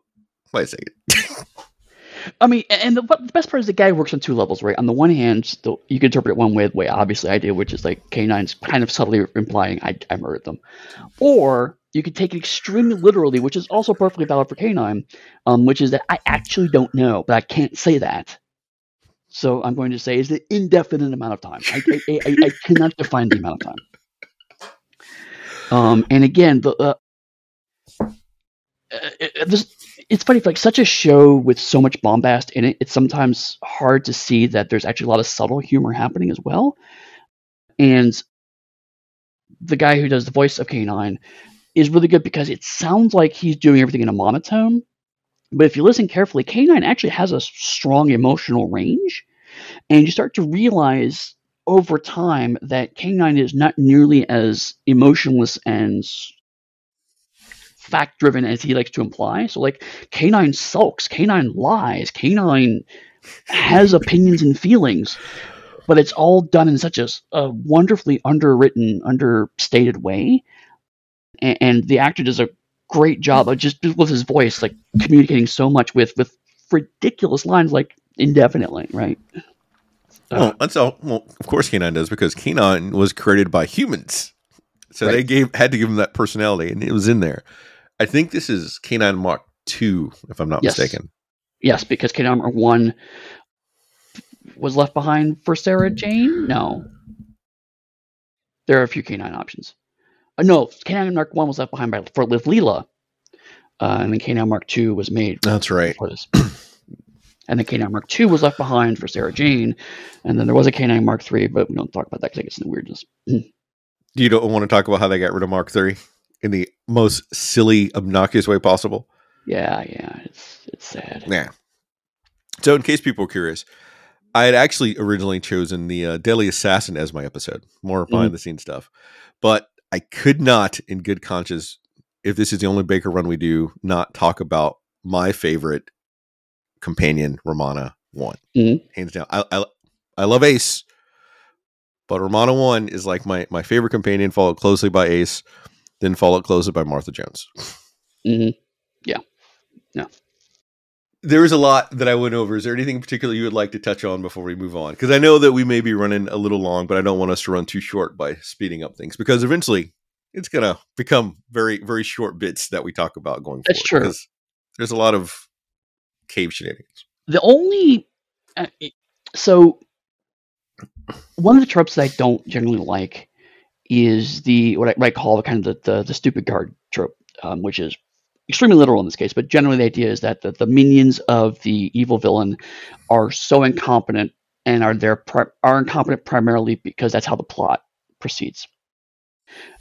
wait a second. I mean, and the, the, best part is the guy works on two levels, right? On the one hand, the, you can interpret it one way, the way obviously I do, which is like K9's kind of subtly implying I, I murdered them. Or you can take it extremely literally, which is also perfectly valid for K9, um, which is that I actually don't know, but I can't say that. So I'm going to say is the indefinite amount of time. I, I, I, I cannot define the amount of time. Um, and again, the uh, uh, this, it's funny, like such a show with so much bombast in it, it's sometimes hard to see that there's actually a lot of subtle humor happening as well. And the guy who does the voice of K9 is really good because it sounds like he's doing everything in a monotone. But if you listen carefully, K9 actually has a strong emotional range. And you start to realize over time that K9 is not nearly as emotionless and fact driven as he likes to imply. So, like, K9 sulks, K9 lies, K9 has opinions and feelings, but it's all done in such a, a wonderfully underwritten, understated way. And, and, the actor does a great job of just with his voice, like communicating so much with with ridiculous lines, like indefinitely, right? Well, that's all. Well, of course, K9 does because K9 was created by humans, so right. they gave had to give him that personality, and it was in there. I think this is K9 Mark Two, if I'm not yes. mistaken. Yes, because K9 Mark One was left behind for Sarah Jane. No, there are a few K9 options. Uh, no, K9 Mark One was left behind by for Liv Leela, uh, and then K9 Mark Two was made. That's right. and the K9 Mark II was left behind for Sarah Jane, and then there was a K9 Mark III, but we don't talk about that because it gets into weirdness. you don't want to talk about how they got rid of Mark III in the most silly, obnoxious way possible? Yeah, yeah, it's it's sad. Yeah. So, in case people are curious, I had actually originally chosen the uh, Deadly Assassin as my episode, more behind mm-hmm. the scenes stuff, but I could not, in good conscience, if this is the only Baker run we do, not talk about my favorite companion Romana one, mm-hmm. hands down. I, I, I love Ace, but Romana one is like my my favorite companion, followed closely by Ace, then followed closely by Martha Jones. Mm-hmm. Yeah, yeah. There is a lot that I went over. Is there anything particular you would like to touch on before we move on? Because I know that we may be running a little long, but I don't want us to run too short by speeding up things because eventually it's going to become very, very short bits that we talk about going That's forward. That's true. There's a lot of cave shenanigans. The only uh, so one of the tropes that I don't generally like is the what I might call the kind of the, the, the stupid guard trope, um, which is extremely literal in this case. But generally, the idea is that the, the minions of the evil villain are so incompetent and are there are incompetent primarily because that's how the plot proceeds.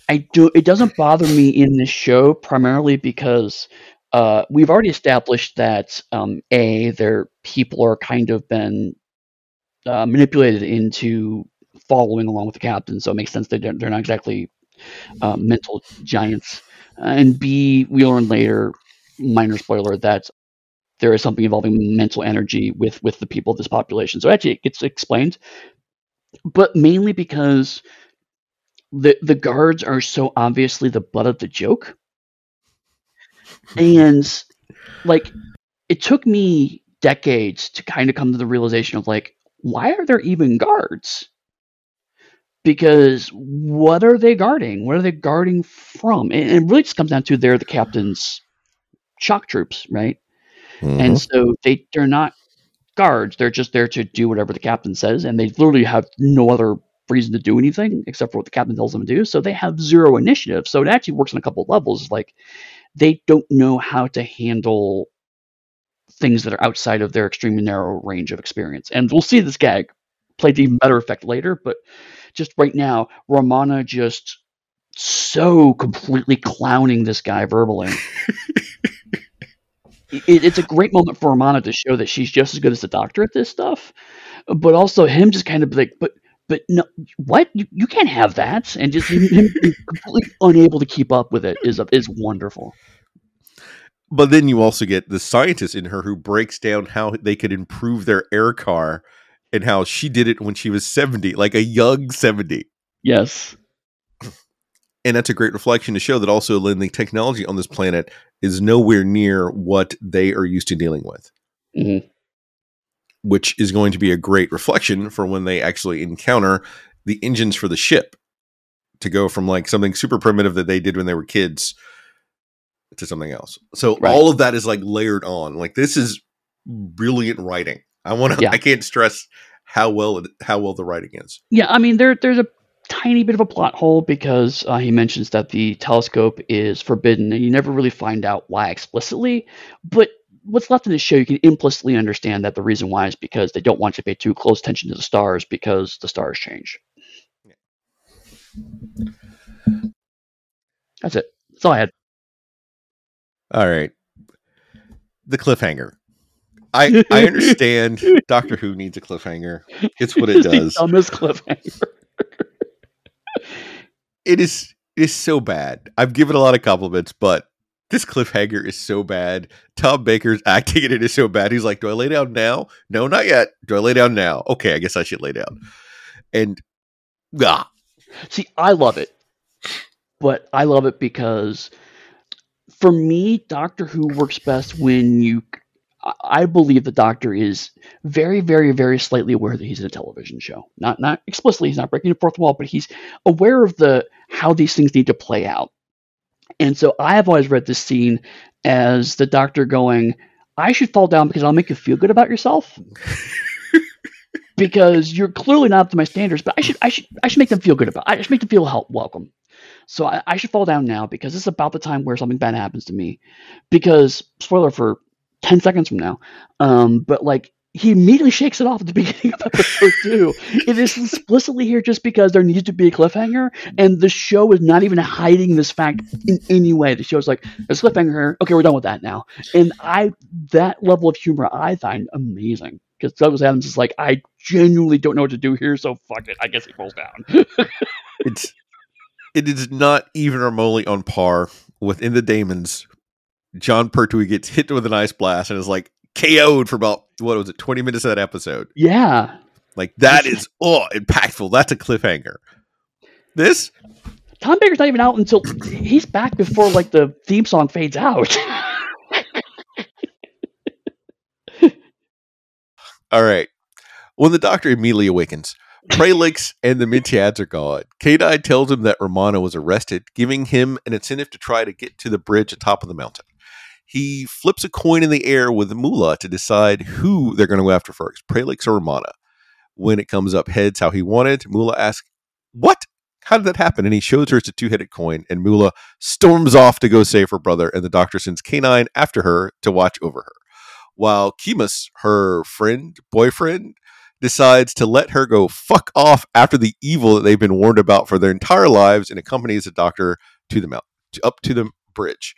I do. It doesn't bother me in this show primarily because uh, we've already established that um, a their people are kind of been uh, manipulated into following along with the captain, so it makes sense that they're, they're not exactly uh, mental giants. And b we learn later, minor spoiler, that there is something involving mental energy with with the people of this population. So actually, it gets explained, but mainly because the the guards are so obviously the butt of the joke and like it took me decades to kind of come to the realization of like why are there even guards? Because what are they guarding? What are they guarding from? And it really just comes down to they're the captain's shock troops right? Mm-hmm. and so they they're not guards. They're just there to do whatever the captain says and they literally have no other reason to do anything except for what the captain tells them to do. So they have zero initiative. So it actually works on a couple levels. Like they don't know how to handle things that are outside of their extremely narrow range of experience. And we'll see this gag play to even better effect later, but just right now, Romana just so completely clowning this guy verbally. it, it's a great moment for Romana to show that she's just as good as the doctor at this stuff, but also him just kind of like, but but no, what you, you can't have that, and just him, completely unable to keep up with it is is wonderful. But then you also get the scientist in her who breaks down how they could improve their air car and how she did it when she was 70, like a young 70. Yes. And that's a great reflection to show that also the technology on this planet is nowhere near what they are used to dealing with. Mm-hmm which is going to be a great reflection for when they actually encounter the engines for the ship to go from like something super primitive that they did when they were kids to something else. So right. all of that is like layered on. Like this is brilliant writing. I want to. Yeah. I can't stress how well how well the writing is. Yeah, I mean there there's a tiny bit of a plot hole because uh, he mentions that the telescope is forbidden, and you never really find out why explicitly. But what's left in the show, you can implicitly understand that the reason why is because they don't want you to pay too close attention to the stars because the stars change. That's it. That's all I had. All right. The cliffhanger. I I understand Doctor Who needs a cliffhanger. It's what it does. The dumbest cliffhanger. it is it is so bad. I've given a lot of compliments, but this cliffhanger is so bad. Tom Baker's acting in it is so bad. He's like, "Do I lay down now? No, not yet. Do I lay down now? Okay, I guess I should lay down." And ah, see, I love it, but I love it because for me, Doctor Who works best when you. I believe the Doctor is very, very, very slightly aware that he's in a television show. Not, not explicitly. He's not breaking the fourth wall, but he's aware of the how these things need to play out and so I have always read this scene as the doctor going, I should fall down because I'll make you feel good about yourself. because you're clearly not up to my standards, but I should I should I should make them feel good about I should make them feel help welcome. So I, I should fall down now because this is about the time where something bad happens to me. Because spoiler for ten seconds from now. Um, but like he immediately shakes it off at the beginning of episode two. it is explicitly here just because there needs to be a cliffhanger, and the show is not even hiding this fact in any way. The show's like, there's a cliffhanger. Okay, we're done with that now. And I that level of humor I find amazing because Douglas Adams is like, I genuinely don't know what to do here, so fuck it. I guess he falls down. it's it is not even remotely on par with In the Daemons. Jon Pertwee gets hit with an ice blast and is like, KO'd for about what was it, twenty minutes of that episode. Yeah, like that is oh impactful. That's a cliffhanger. This Tom Baker's not even out until he's back before like the theme song fades out. All right. When the doctor immediately awakens, Pralix and the Mentiads are gone. K9 tells him that Romana was arrested, giving him an incentive to try to get to the bridge atop of the mountain he flips a coin in the air with Mula to decide who they're going to go after first, Pralix or Romana. When it comes up heads how he wanted, Mula asks, What? How did that happen? And he shows her it's a two headed coin, and Mula storms off to go save her brother, and the doctor sends K9 after her to watch over her. While Kemus, her friend, boyfriend, decides to let her go fuck off after the evil that they've been warned about for their entire lives and accompanies the doctor to the mount, up to the bridge.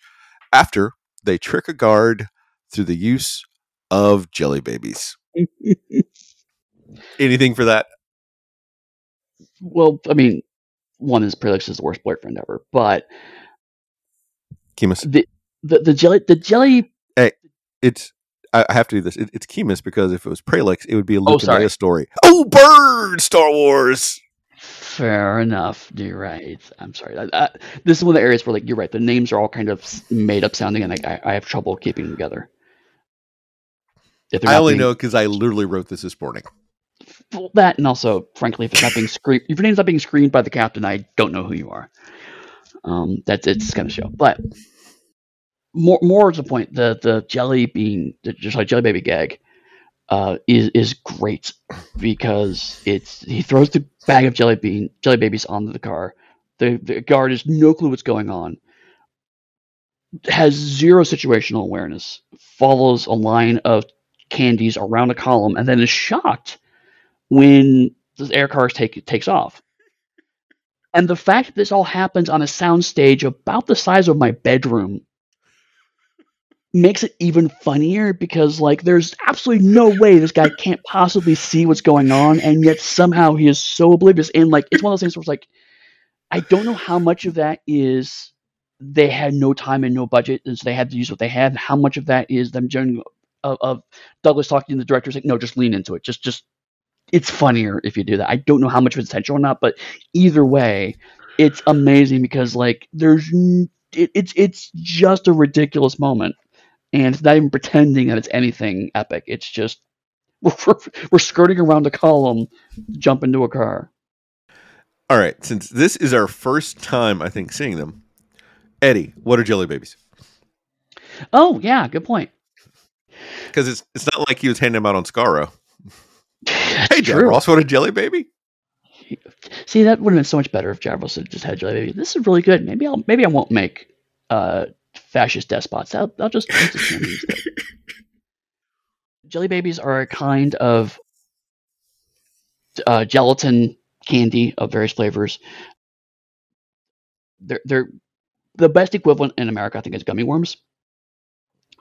After they trick a guard through the use of jelly babies. Anything for that? Well, I mean, one is Pralix is the worst boyfriend ever, but Kemus. The, the the jelly the jelly. Hey, it's I have to do this. It, it's Kemus because if it was Pralix, it would be a oh, Luke oh, and Leia story. Oh, bird! Star Wars. Fair enough. You're right. I'm sorry. I, I, this is one of the areas where, like, you're right. The names are all kind of made up sounding, and I, I have trouble keeping them together. I only being, know because I literally wrote this this morning. Well, that and also, frankly, if it's not being screened, if your name's not being screened by the captain, I don't know who you are. Um, that's it's kind of show, but more more to the point, the the jelly bean, just like jelly baby gag uh, is is great because it's he throws the bag of jelly bean jelly babies onto the car. The, the guard has no clue what's going on. Has zero situational awareness. Follows a line of candies around a column and then is shocked when the air car take, takes off. And the fact that this all happens on a soundstage about the size of my bedroom makes it even funnier because like there's absolutely no way this guy can't possibly see what's going on and yet somehow he is so oblivious. And like it's one of those things where it's like i don't know how much of that is they had no time and no budget and so they had to use what they had. How much of that is them doing of, of douglas talking to the director saying no just lean into it. Just just it's funnier if you do that. I don't know how much of it's intentional or not but either way it's amazing because like there's it, it's it's just a ridiculous moment and it's not even pretending that it's anything epic. It's just we're, we're skirting around a column, jump into a car. All right, since this is our first time, I think, seeing them, Eddy, what are jelly babies? Oh yeah, good point. Because it's it's not like he was handing them out on Skaro. hey, Davros, what a jelly baby? See, that would have been so much better if Davros had just had jelly baby. This is really good. Maybe I'll maybe I won't make uh, fascist despots. I'll, I'll just, I'll just Jelly babies are a kind of uh, gelatin candy of various flavors. They're they're the best equivalent in America, I think, is gummy worms.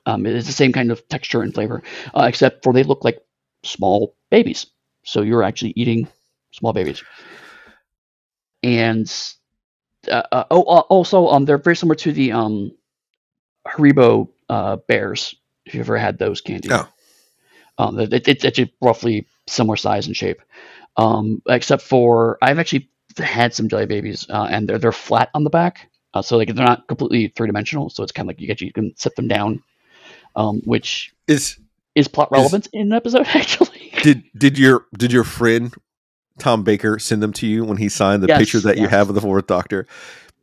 Um, it's the same kind of texture and flavor, uh, except for they look like small babies. So you're actually eating small babies. And uh, uh, oh, uh, also, um, they're very similar to the um, Haribo uh, bears. If you've ever had those candy, oh. um, it, it, it's roughly similar size and shape. Um, except for I've actually had some jelly babies, uh, and they're they're flat on the back, uh, so like they're not completely three dimensional. So it's kind of like you get you can set them down, um, which is is plot relevant is, in an episode actually. Did did your did your friend Tom Baker send them to you when he signed the yes, picture that yes. you have of the fourth Doctor?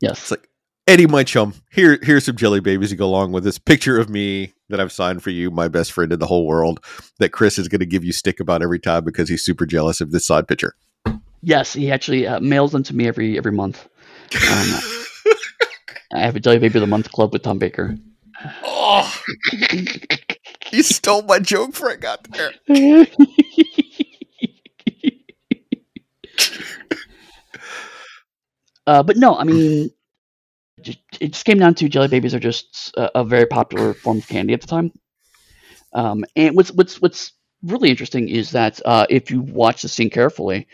Yes. It's like Eddy, my chum. Here, here's some jelly babies to go along with this picture of me that I've signed for you, my best friend in the whole world. That Chris is going to give you stick about every time because he's super jealous of this side picture. Yes, he actually uh, mails them to me every every month. Um, I have a jelly baby of the month club with Tom Baker. Oh, you stole my joke before I got there. uh, but no, I mean, it just came down to jelly babies are just a, a very popular form of candy at the time. Um, and what's what's what's really interesting is that uh, if you watch the scene carefully,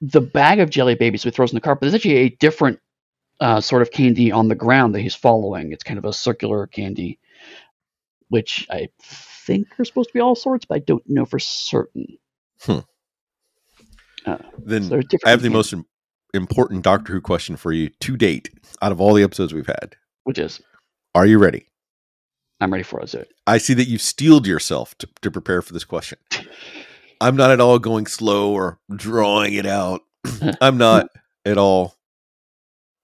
the bag of jelly babies we throws in the carpet is actually a different uh, sort of candy on the ground that he's following. It's kind of a circular candy, which I think are supposed to be all sorts, but I don't know for certain. Hmm. Uh, then so I have the most important Doctor Who question for you to date out of all the episodes we've had. Which is, are you ready? I'm ready for it. I see that you've steeled yourself to, to prepare for this question. I'm not at all going slow or drawing it out. I'm not at all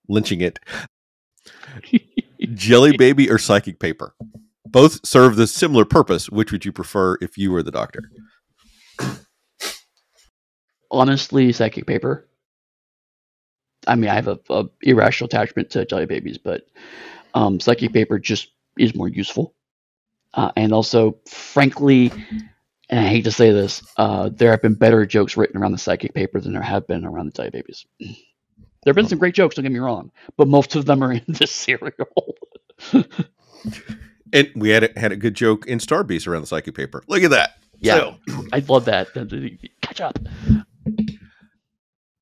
lynching it. Jelly baby or psychic paper? Both serve the similar purpose. Which would you prefer if you were the doctor? Honestly, psychic paper. I mean, I have a, a irrational attachment to jelly babies, but um, psychic paper just is more useful. Uh, and also, frankly, and I hate to say this, uh, there have been better jokes written around the psychic paper than there have been around the jelly babies. There have been some great jokes, don't get me wrong, but most of them are in this serial. and we had a, had a good joke in Star Beast around the psychic paper. Look at that. Yeah, so. I love that. Catch up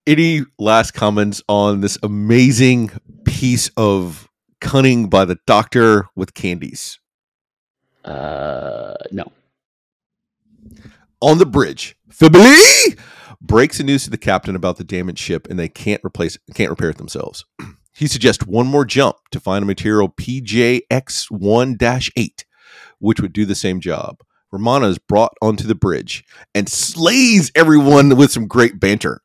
any last comments on this amazing piece of cunning by the doctor with candies? Uh, no. On the bridge, Fibuli breaks the news to the captain about the damaged ship, and they can't replace, can't repair it themselves. he suggests one more jump to find a material PJX1-8, which would do the same job. Romana is brought onto the bridge and slays everyone with some great banter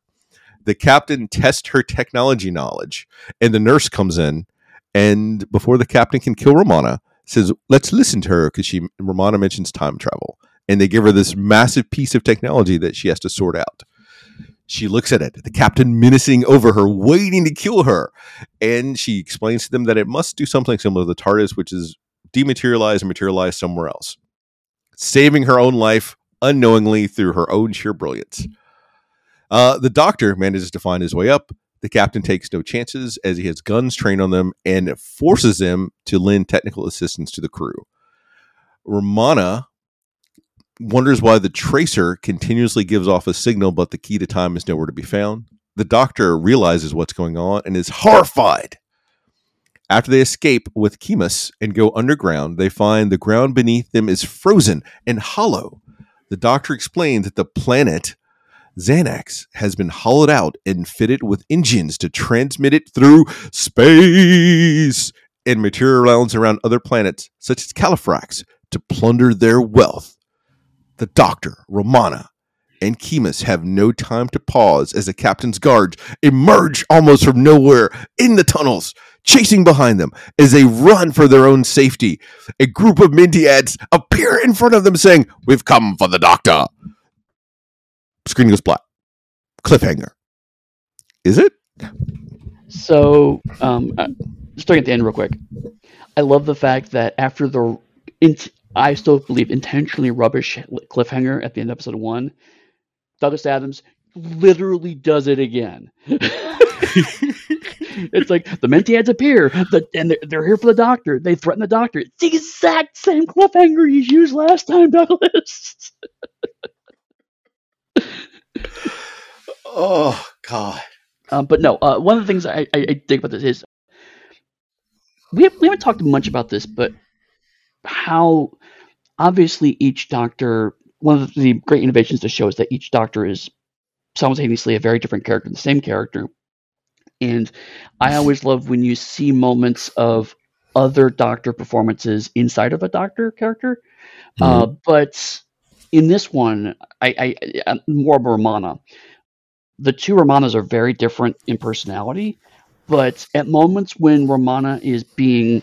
the captain tests her technology knowledge, and the nurse comes in, and before the captain can kill Romana, says, "Let's listen to her," because she Romana mentions time travel, and they give her this massive piece of technology that she has to sort out. She looks at it, the captain menacing over her, waiting to kill her, and she explains to them that it must do something similar to the TARDIS, which is dematerialize and materialize somewhere else, saving her own life unknowingly through her own sheer brilliance. Uh, the doctor manages to find his way up. The captain takes no chances as he has guns trained on them and forces them to lend technical assistance to the crew. Romana wonders why the tracer continuously gives off a signal, but the key to time is nowhere to be found. The doctor realizes what's going on and is horrified. After they escape with Kimus and go underground, they find the ground beneath them is frozen and hollow. The doctor explains that the planet Zanak has been hollowed out and fitted with engines to transmit it through space and material realms around other planets, such as Calufrax, to plunder their wealth. The Doctor, Romana, and Kimus have no time to pause as the captain's guards emerge almost from nowhere in the tunnels, chasing behind them as they run for their own safety. A group of Mentiads appear in front of them saying, We've come for the Doctor screen goes black. Cliffhanger. Is it? So, um, uh, starting at the end, real quick. I love the fact that after the, int- I still believe intentionally rubbish cliffhanger at the end of episode one, Douglas Adams literally does it again. it's like the Mentiads appear, the, and they're, they're, here for the doctor. They threaten the doctor. It's the exact same cliffhanger you used last time, Douglas. oh God. Um, but no, uh, one of the things I, I, I think about this is we, have, we haven't talked much about this, but how obviously each doctor, one of the great innovations to show is that each doctor is simultaneously a very different character, the same character. And I always love when you see moments of other doctor performances inside of a doctor character. Uh, mm-hmm. Uh, but in this one, I, I, I more Romana. The two Romanas are very different in personality, but at moments when Romana is being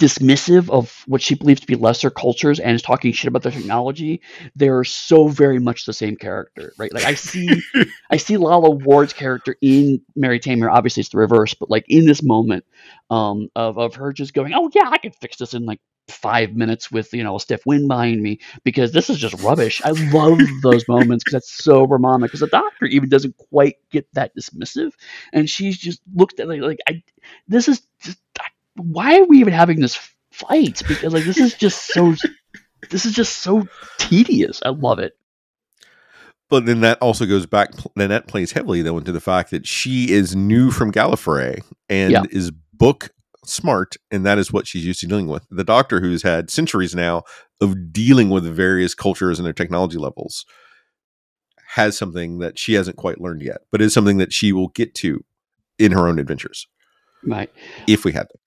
dismissive of what she believes to be lesser cultures and is talking shit about their technology, they're so very much the same character, right? Like I see, I see Lalla Ward's character in Mary Tamm. Obviously, it's the reverse, but like in this moment um, of of her just going, "Oh yeah, I can fix this in like five minutes with you know a stiff wind behind me because this is just rubbish. I love those moments because that's so Romana. Because the doctor even doesn't quite get that dismissive, and she's just looked at like, like I, this is just why are we even having this fight? Because like this is just so this is just so tedious. I love it. But then that also goes back. Then that plays heavily though into the fact that she is new from Gallifrey and yeah. is book smart, and that is what she's used to dealing with. The Doctor, who's had centuries now of dealing with various cultures and their technology levels, has something that she hasn't quite learned yet, but is something that she will get to in her own adventures. Right. If we had them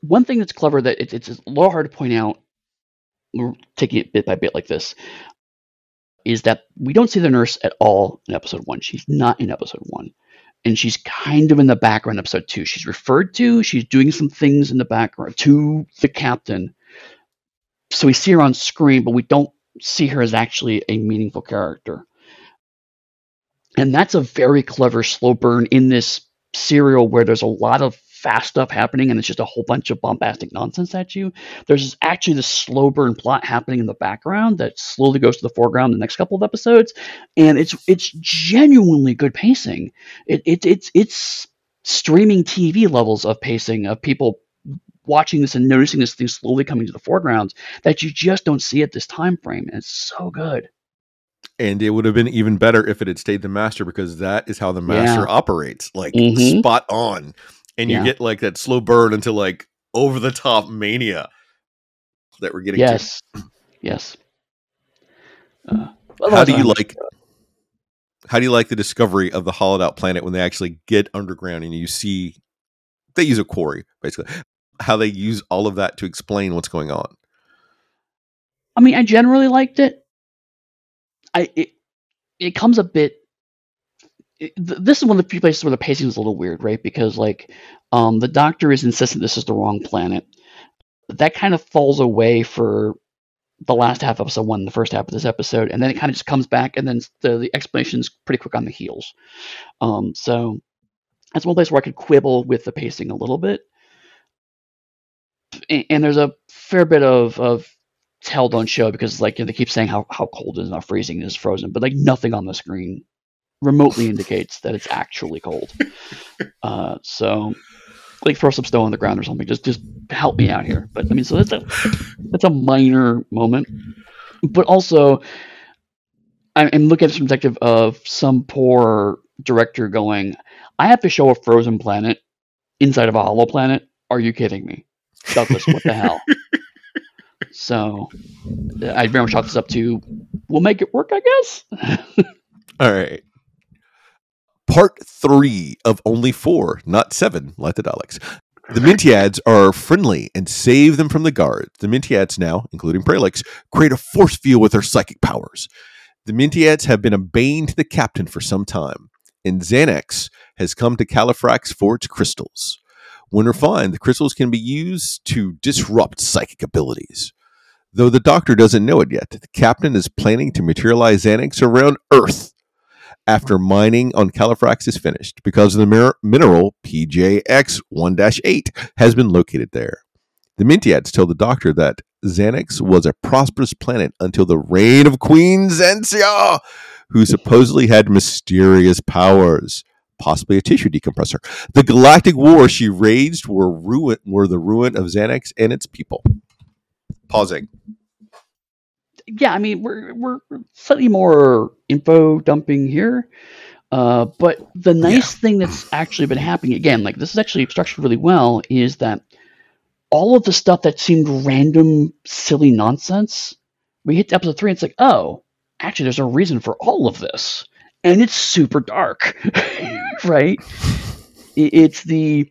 one thing that's clever that it's, it's a little hard to point out, we're taking it bit by bit like this, is that we don't see the nurse at all in episode one. She's not in episode one. And she's kind of in the background episode two. She's referred to, she's doing some things in the background to the captain. So we see her on screen, but we don't see her as actually a meaningful character. And that's a very clever slow burn in this serial where there's a lot of fast stuff happening and it's just a whole bunch of bombastic nonsense at you. There's actually this slow burn plot happening in the background that slowly goes to the foreground the next couple of episodes, and it's it's genuinely good pacing. It, it it's it's streaming TV levels of pacing of people watching this and noticing this thing slowly coming to the foreground that you just don't see at this time frame. And it's so good. And it would have been even better if it had stayed the master because that is how the master yeah. operates, like mm-hmm. spot on and you yeah. get like that slow burn into like over the top mania that we're getting. Yes, to. yes. Uh, how do you like? How do you like the discovery of the hollowed out planet when they actually get underground and you see they use a quarry basically? How they use all of that to explain what's going on. I mean, I generally liked it. I it, it comes a bit this is one of the few places where the pacing is a little weird, right? Because like um, the doctor is insistent this is the wrong planet. That kind of falls away for the last half of episode one, the first half of this episode, and then it kind of just comes back, and then the, the explanation is pretty quick on the heels. Um, so that's one place where I could quibble with the pacing a little bit. And, and there's a fair bit of of tell don't show because like you know, they keep saying how, how cold it is how freezing it is frozen, but like nothing on the screen remotely indicates that it's actually cold. Uh, so, like throw some snow on the ground or something. Just just help me out here. But I mean, so that's a that's a minor moment, but also. I'm looking at this perspective of some poor director going, I have to show a frozen planet inside of a hollow planet. Are you kidding me? Douglas, what the hell? So I very much chalk this up to we'll make it work, I guess. All right part three of only four, not seven, like the Daleks. The Mentiads are friendly and save them from the guards. The Mentiads now, including Pralix, create a force field with their psychic powers. The Mentiads have been a bane to the captain for some time, and Zanak has come to Calufrax for its crystals. When refined, the crystals can be used to disrupt psychic abilities. Though the doctor doesn't know it yet, the captain is planning to materialize Zanak around Earth after mining on Calufrax is finished because the mir- mineral PJX 1 8 has been located there. The Mentiads tell the doctor that Zanak was a prosperous planet until the reign of Queen Xanxia, who supposedly had mysterious powers. possibly a tissue decompressor. The galactic war she raged were ruin were the ruin of Zanak and its people. Pausing. Yeah, I mean we're we're slightly more info dumping here. Uh, but the nice yeah. thing that's actually been happening again, like this is actually structured really well, is that all of the stuff that seemed random, silly nonsense, we hit episode three, and it's like, oh, actually, there's a reason for all of this, and it's super dark, right? It's the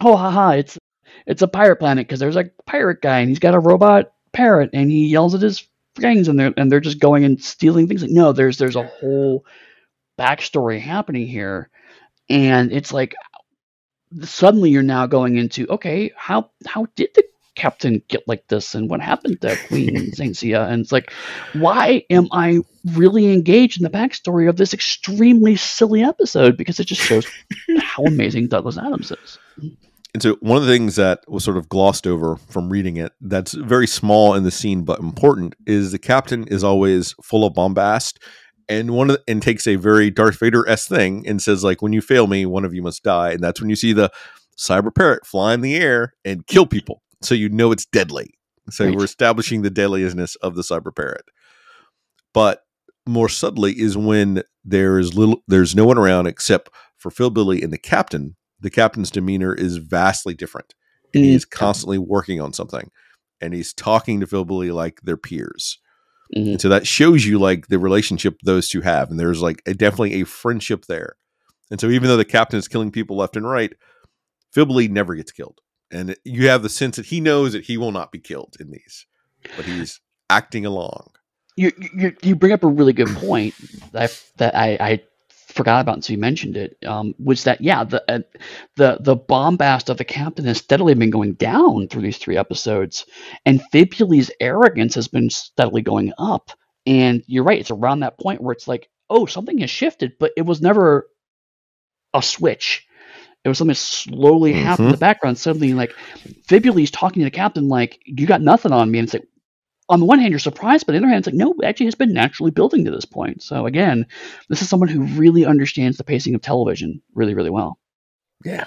oh haha, it's it's a pirate planet because there's a pirate guy and he's got a robot parrot and he yells at his friends and they're and they're just going and stealing things. Like, no, there's there's a whole backstory happening here, and it's like suddenly you're now going into okay, how how did the captain get like this and what happened to Queen Xanxia? And it's like, why am I really engaged in the backstory of this extremely silly episode? Because it just shows how amazing Douglas Adams is. And so, one of the things that was sort of glossed over from reading it, that's very small in the scene but important, is the captain is always full of bombast and one of the, and takes a very Darth Vader s thing and says like, "When you fail me, one of you must die." And that's when you see the cyber parrot fly in the air and kill people, so you know it's deadly. So right. we're establishing the deadliness of the cyber parrot. But more subtly is when there is little, there's no one around except for Fibuli and the captain. The captain's demeanor is vastly different, and mm-hmm. he's constantly working on something, and he's talking to Fibuli like they're peers Mm-hmm. And so that shows you like the relationship those two have. And there's like a, definitely a friendship there. And so even though the captain is killing people left and right, Fibuli never gets killed. And you have the sense that he knows that he will not be killed in these, but he's acting along. You, you, you bring up a really good point that, that I, I forgot about until you mentioned it um, was that yeah the uh, the the bombast of the captain has steadily been going down through these three episodes, and Fibuli's arrogance has been steadily going up. And you're right; it's around that point where it's like, oh, something has shifted, but it was never a switch. It was something that slowly mm-hmm. happened in the background. Suddenly, like Fibuli's talking to the captain, like, "You got nothing on me," and it's like, on the one hand, you're surprised, but on the other hand, it's like, no, actually has been naturally building to this point. So again, this is someone who really understands the pacing of television really, really well. Yeah.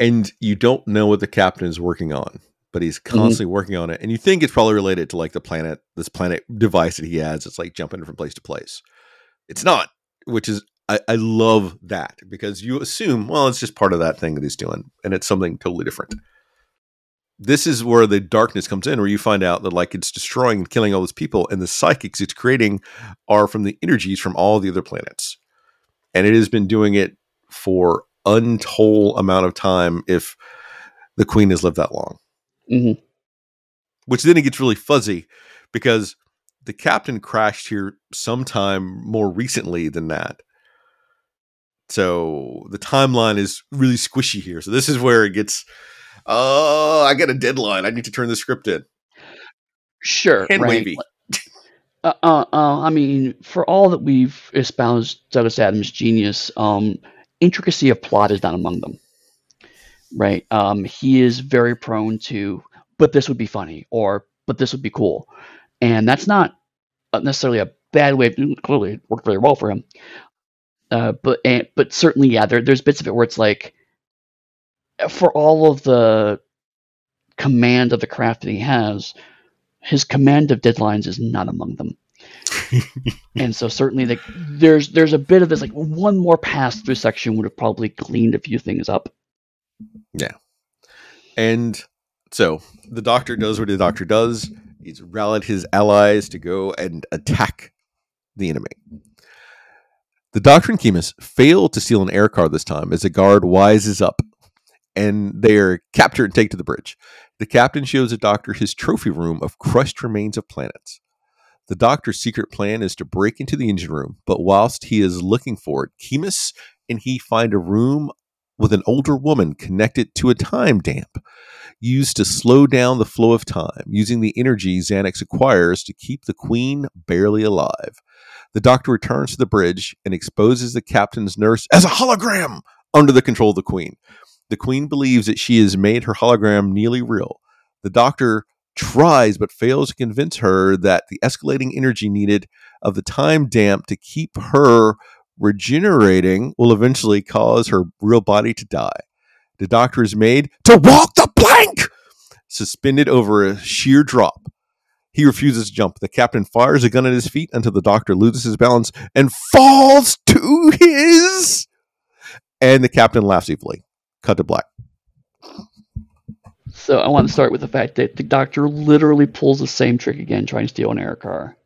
And you don't know what the captain is working on, but he's mm-hmm. constantly mm-hmm. working on it. And you think it's probably related to like the planet, this planet device that he has. It's like jumping from place to place. It's not, which is, I, I love that because you assume, well, it's just part of that thing that he's doing. And it's something totally different this is where the darkness comes in, where you find out that like it's destroying and killing all those people, and the psychics it's creating are from the energies from all the other planets, and it has been doing it for untold amount of time. If the queen has lived that long, mm-hmm. which then it gets really fuzzy because the captain crashed here sometime more recently than that. So the timeline is really squishy here. So this is where it gets oh, I got a deadline. I need to turn the script in. Sure, and right. wavy. Uh, uh, uh, I mean, for all that we've espoused Douglas Adams' genius, um, intricacy of plot is not among them. Right? Um, he is very prone to, but this would be funny, or but this would be cool, and that's not necessarily a bad way. Of, clearly, it worked very well for him. Uh, but and, but certainly, yeah, there, there's bits of it where it's like, for all of the command of the craft that he has, his command of deadlines is not among them. and so certainly like there's there's a bit of this like one more pass through section would have probably cleaned a few things up. Yeah. And so the doctor does what the doctor does. He's rallied his allies to go and attack the enemy. The doctor and Kimus fail to steal an air car this time as a guard wises up and they are captured and taken to the bridge. The captain shows the doctor his trophy room of crushed remains of planets. The doctor's secret plan is to break into the engine room, but whilst he is looking for it, Kimus and he find a room with an older woman connected to a time dam used to slow down the flow of time, using the energy Zanak acquires to keep the queen barely alive. The doctor returns to the bridge and exposes the captain's nurse as a hologram under the control of the queen. The queen believes that she has made her hologram nearly real. The doctor tries but fails to convince her that the escalating energy needed of the time dam to keep her regenerating will eventually cause her real body to die. The doctor is made to walk the plank, suspended over a sheer drop. He refuses to jump. The captain fires a gun at his feet until the doctor loses his balance and falls to his. And the captain laughs evilly. Cut to black. So I want to start with the fact that the doctor literally pulls the same trick again, trying to steal an air car,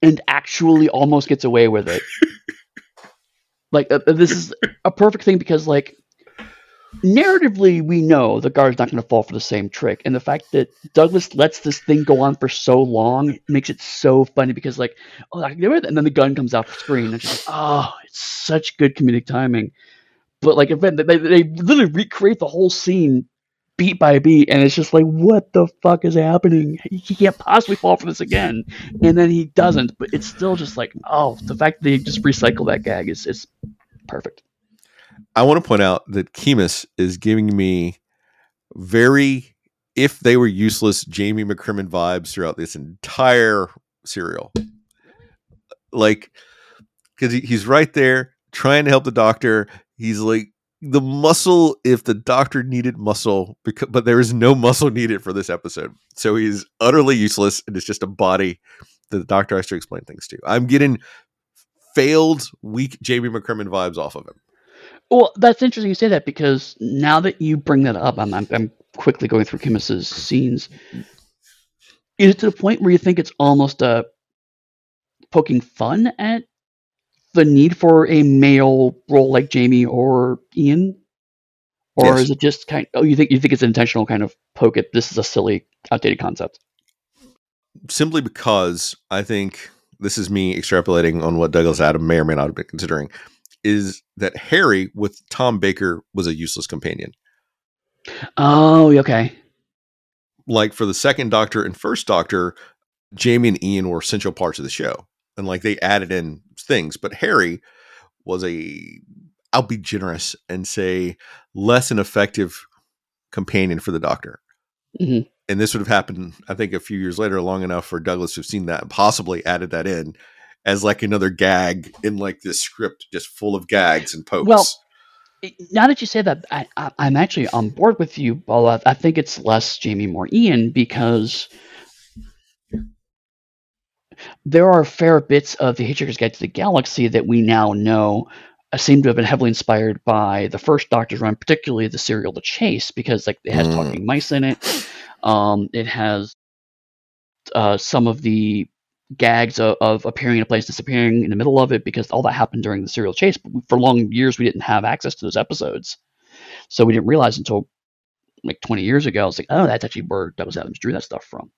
and actually almost gets away with it. like uh, this is a perfect thing because like narratively, we know the guard's not going to fall for the same trick, and the fact that Douglas lets this thing go on for so long makes it so funny because, like, oh, I can do it, and then the gun comes off the screen, and just like, oh, it's such good comedic timing. But like, event they, they literally recreate the whole scene beat by beat, and it's just like, what the fuck is happening? He can't possibly fall for this again, and then he doesn't. But it's still just like, oh, the fact that they just recycle that gag is is perfect. I want to point out that Kimus is giving me very, if they were useless, Jamie McCrimmon vibes throughout this entire serial. Like, because he, he's right there trying to help the doctor. He's like the muscle if the doctor needed muscle, because, but there is no muscle needed for this episode. So he's utterly useless, and it's just a body that the doctor has to explain things to. I'm getting failed, weak Jamie McCrimmon vibes off of him. Well, that's interesting you say that because now that you bring that up, I'm, I'm, I'm quickly going through Kimus's scenes. Is it to the point where you think it's almost a poking fun at the need for a male role like Jamie or Ian, or yes. is it just kind? Of, oh, you think you think it's an intentional kind of poke at this is a silly, outdated concept? Simply because I think this is me extrapolating on what Douglas Adam may or may not have been considering is that Harry with Tom Baker was a useless companion. Oh, okay. Like for the second Doctor and first Doctor, Jamie and Ian were essential parts of the show, and like they added in things. But Harry was a, I'll be generous and say, less an effective companion for the Doctor. Mm-hmm. And this would have happened, I think, a few years later, long enough for Douglas to have seen that and possibly added that in as like another gag in like this script just full of gags and pokes. Well, now that you say that, I, am actually on board with you, Paul. I think it's less Jamie, more Ian, because there are fair bits of the Hitchhiker's Guide to the Galaxy that we now know uh, seem to have been heavily inspired by the first Doctor's run, particularly the serial The Chase, because like it has mm. talking mice in it. Um, it has uh, some of the gags of, of, appearing in a place, disappearing in the middle of it, because all that happened during the serial chase. But for long years, we didn't have access to those episodes, so we didn't realize until like 20 years ago. I was like, oh, that's actually where Douglas Adams drew that stuff from.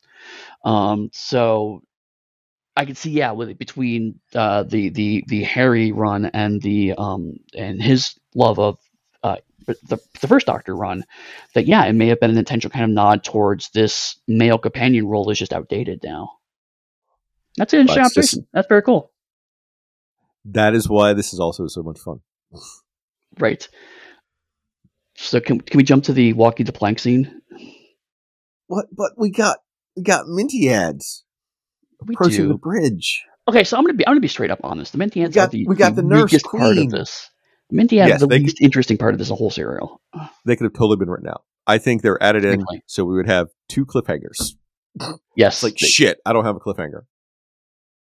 Um, so I could see, yeah, with between uh, the the the Harry run and the um and his love of uh, the the first Doctor run, that yeah, it may have been an intentional kind of nod towards this male companion role is just outdated now. That's an interesting observation. That's very cool. That is why this is also so much fun. Right. So can can we jump to the walking the plank scene? What? But we got we got Mentiads we approaching do. the bridge. Okay, so I'm gonna be I'm gonna be straight up honest. The Mentiads we got, the, we got the, the nurse weakest queen. part of this. The Mentiads yes, the least could, interesting part of this whole serial. They could have totally been written out. I think they're added in so we would have two cliffhangers. Yes. It's like they, shit. I don't have a cliffhanger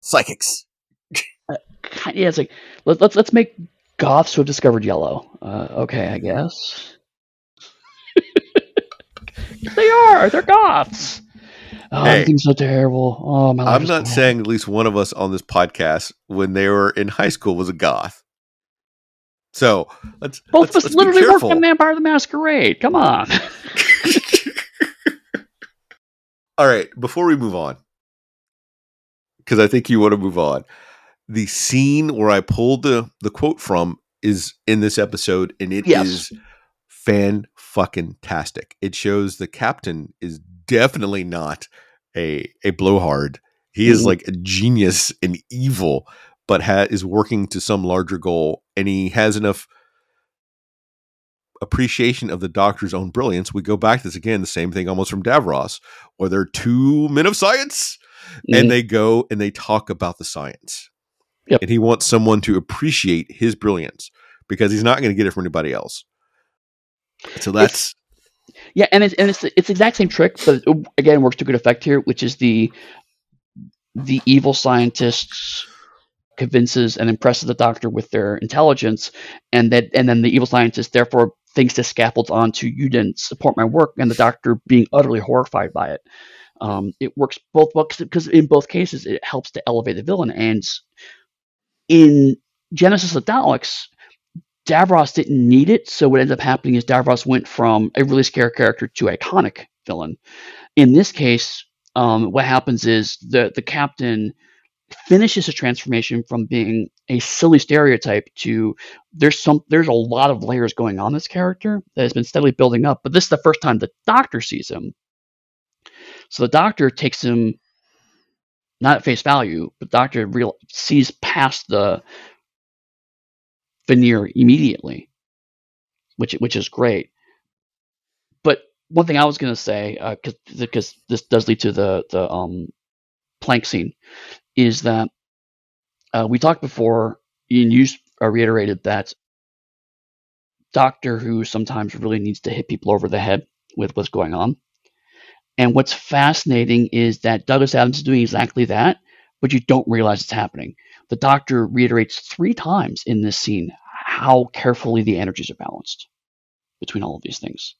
psychics. Uh, yeah, it's like let, let's let's make goths who have discovered yellow. Uh, okay, I guess they are. They're goths. Oh, hey, so terrible. Oh my! I'm not saying at least one of us on this podcast, when they were in high school, was a goth. So let's both let's, of us literally worked on Vampire of the Masquerade. Come on. All right, before we move on, because I think you want to move on. The scene where I pulled the the quote from is in this episode, and it yes. is fan fucking tastic. It shows the captain is definitely not a a blowhard. He is mm-hmm. like a genius and evil, but ha- is working to some larger goal, and he has enough appreciation of the doctor's own brilliance. We go back to this again, the same thing almost from Davros, where they're two men of science and mm-hmm. they go and they talk about the science. Yep. And he wants someone to appreciate his brilliance because he's not going to get it from anybody else. So that's yeah, and it's and it's it's the exact same trick, but it, again works to good effect here, which is the the evil scientists convinces and impresses the doctor with their intelligence, and that and then the evil scientist therefore thinks to scaffolds onto you didn't support my work, and the doctor being utterly horrified by it. Um, it works both books, because in both cases it helps to elevate the villain, and in Genesis of Daleks, Davros didn't need it, so what ended up happening is Davros went from a really scary character to iconic villain. In this case, um, what happens is the the captain finishes his transformation from being a silly stereotype to there's some there's a lot of layers going on this character that has been steadily building up. But this is the first time the Doctor sees him, so the Doctor takes him not at face value, but the Doctor real sees past the veneer immediately, which which is great. But one thing I was going to say, because uh, this does lead to the the um, plank scene, is that uh, we talked before, and you uh, reiterated that Doctor Who sometimes really needs to hit people over the head with what's going on. And what's fascinating is that Douglas Adams is doing exactly that, but you don't realize it's happening. The Doctor reiterates three times in this scene how carefully the energies are balanced between all of these things.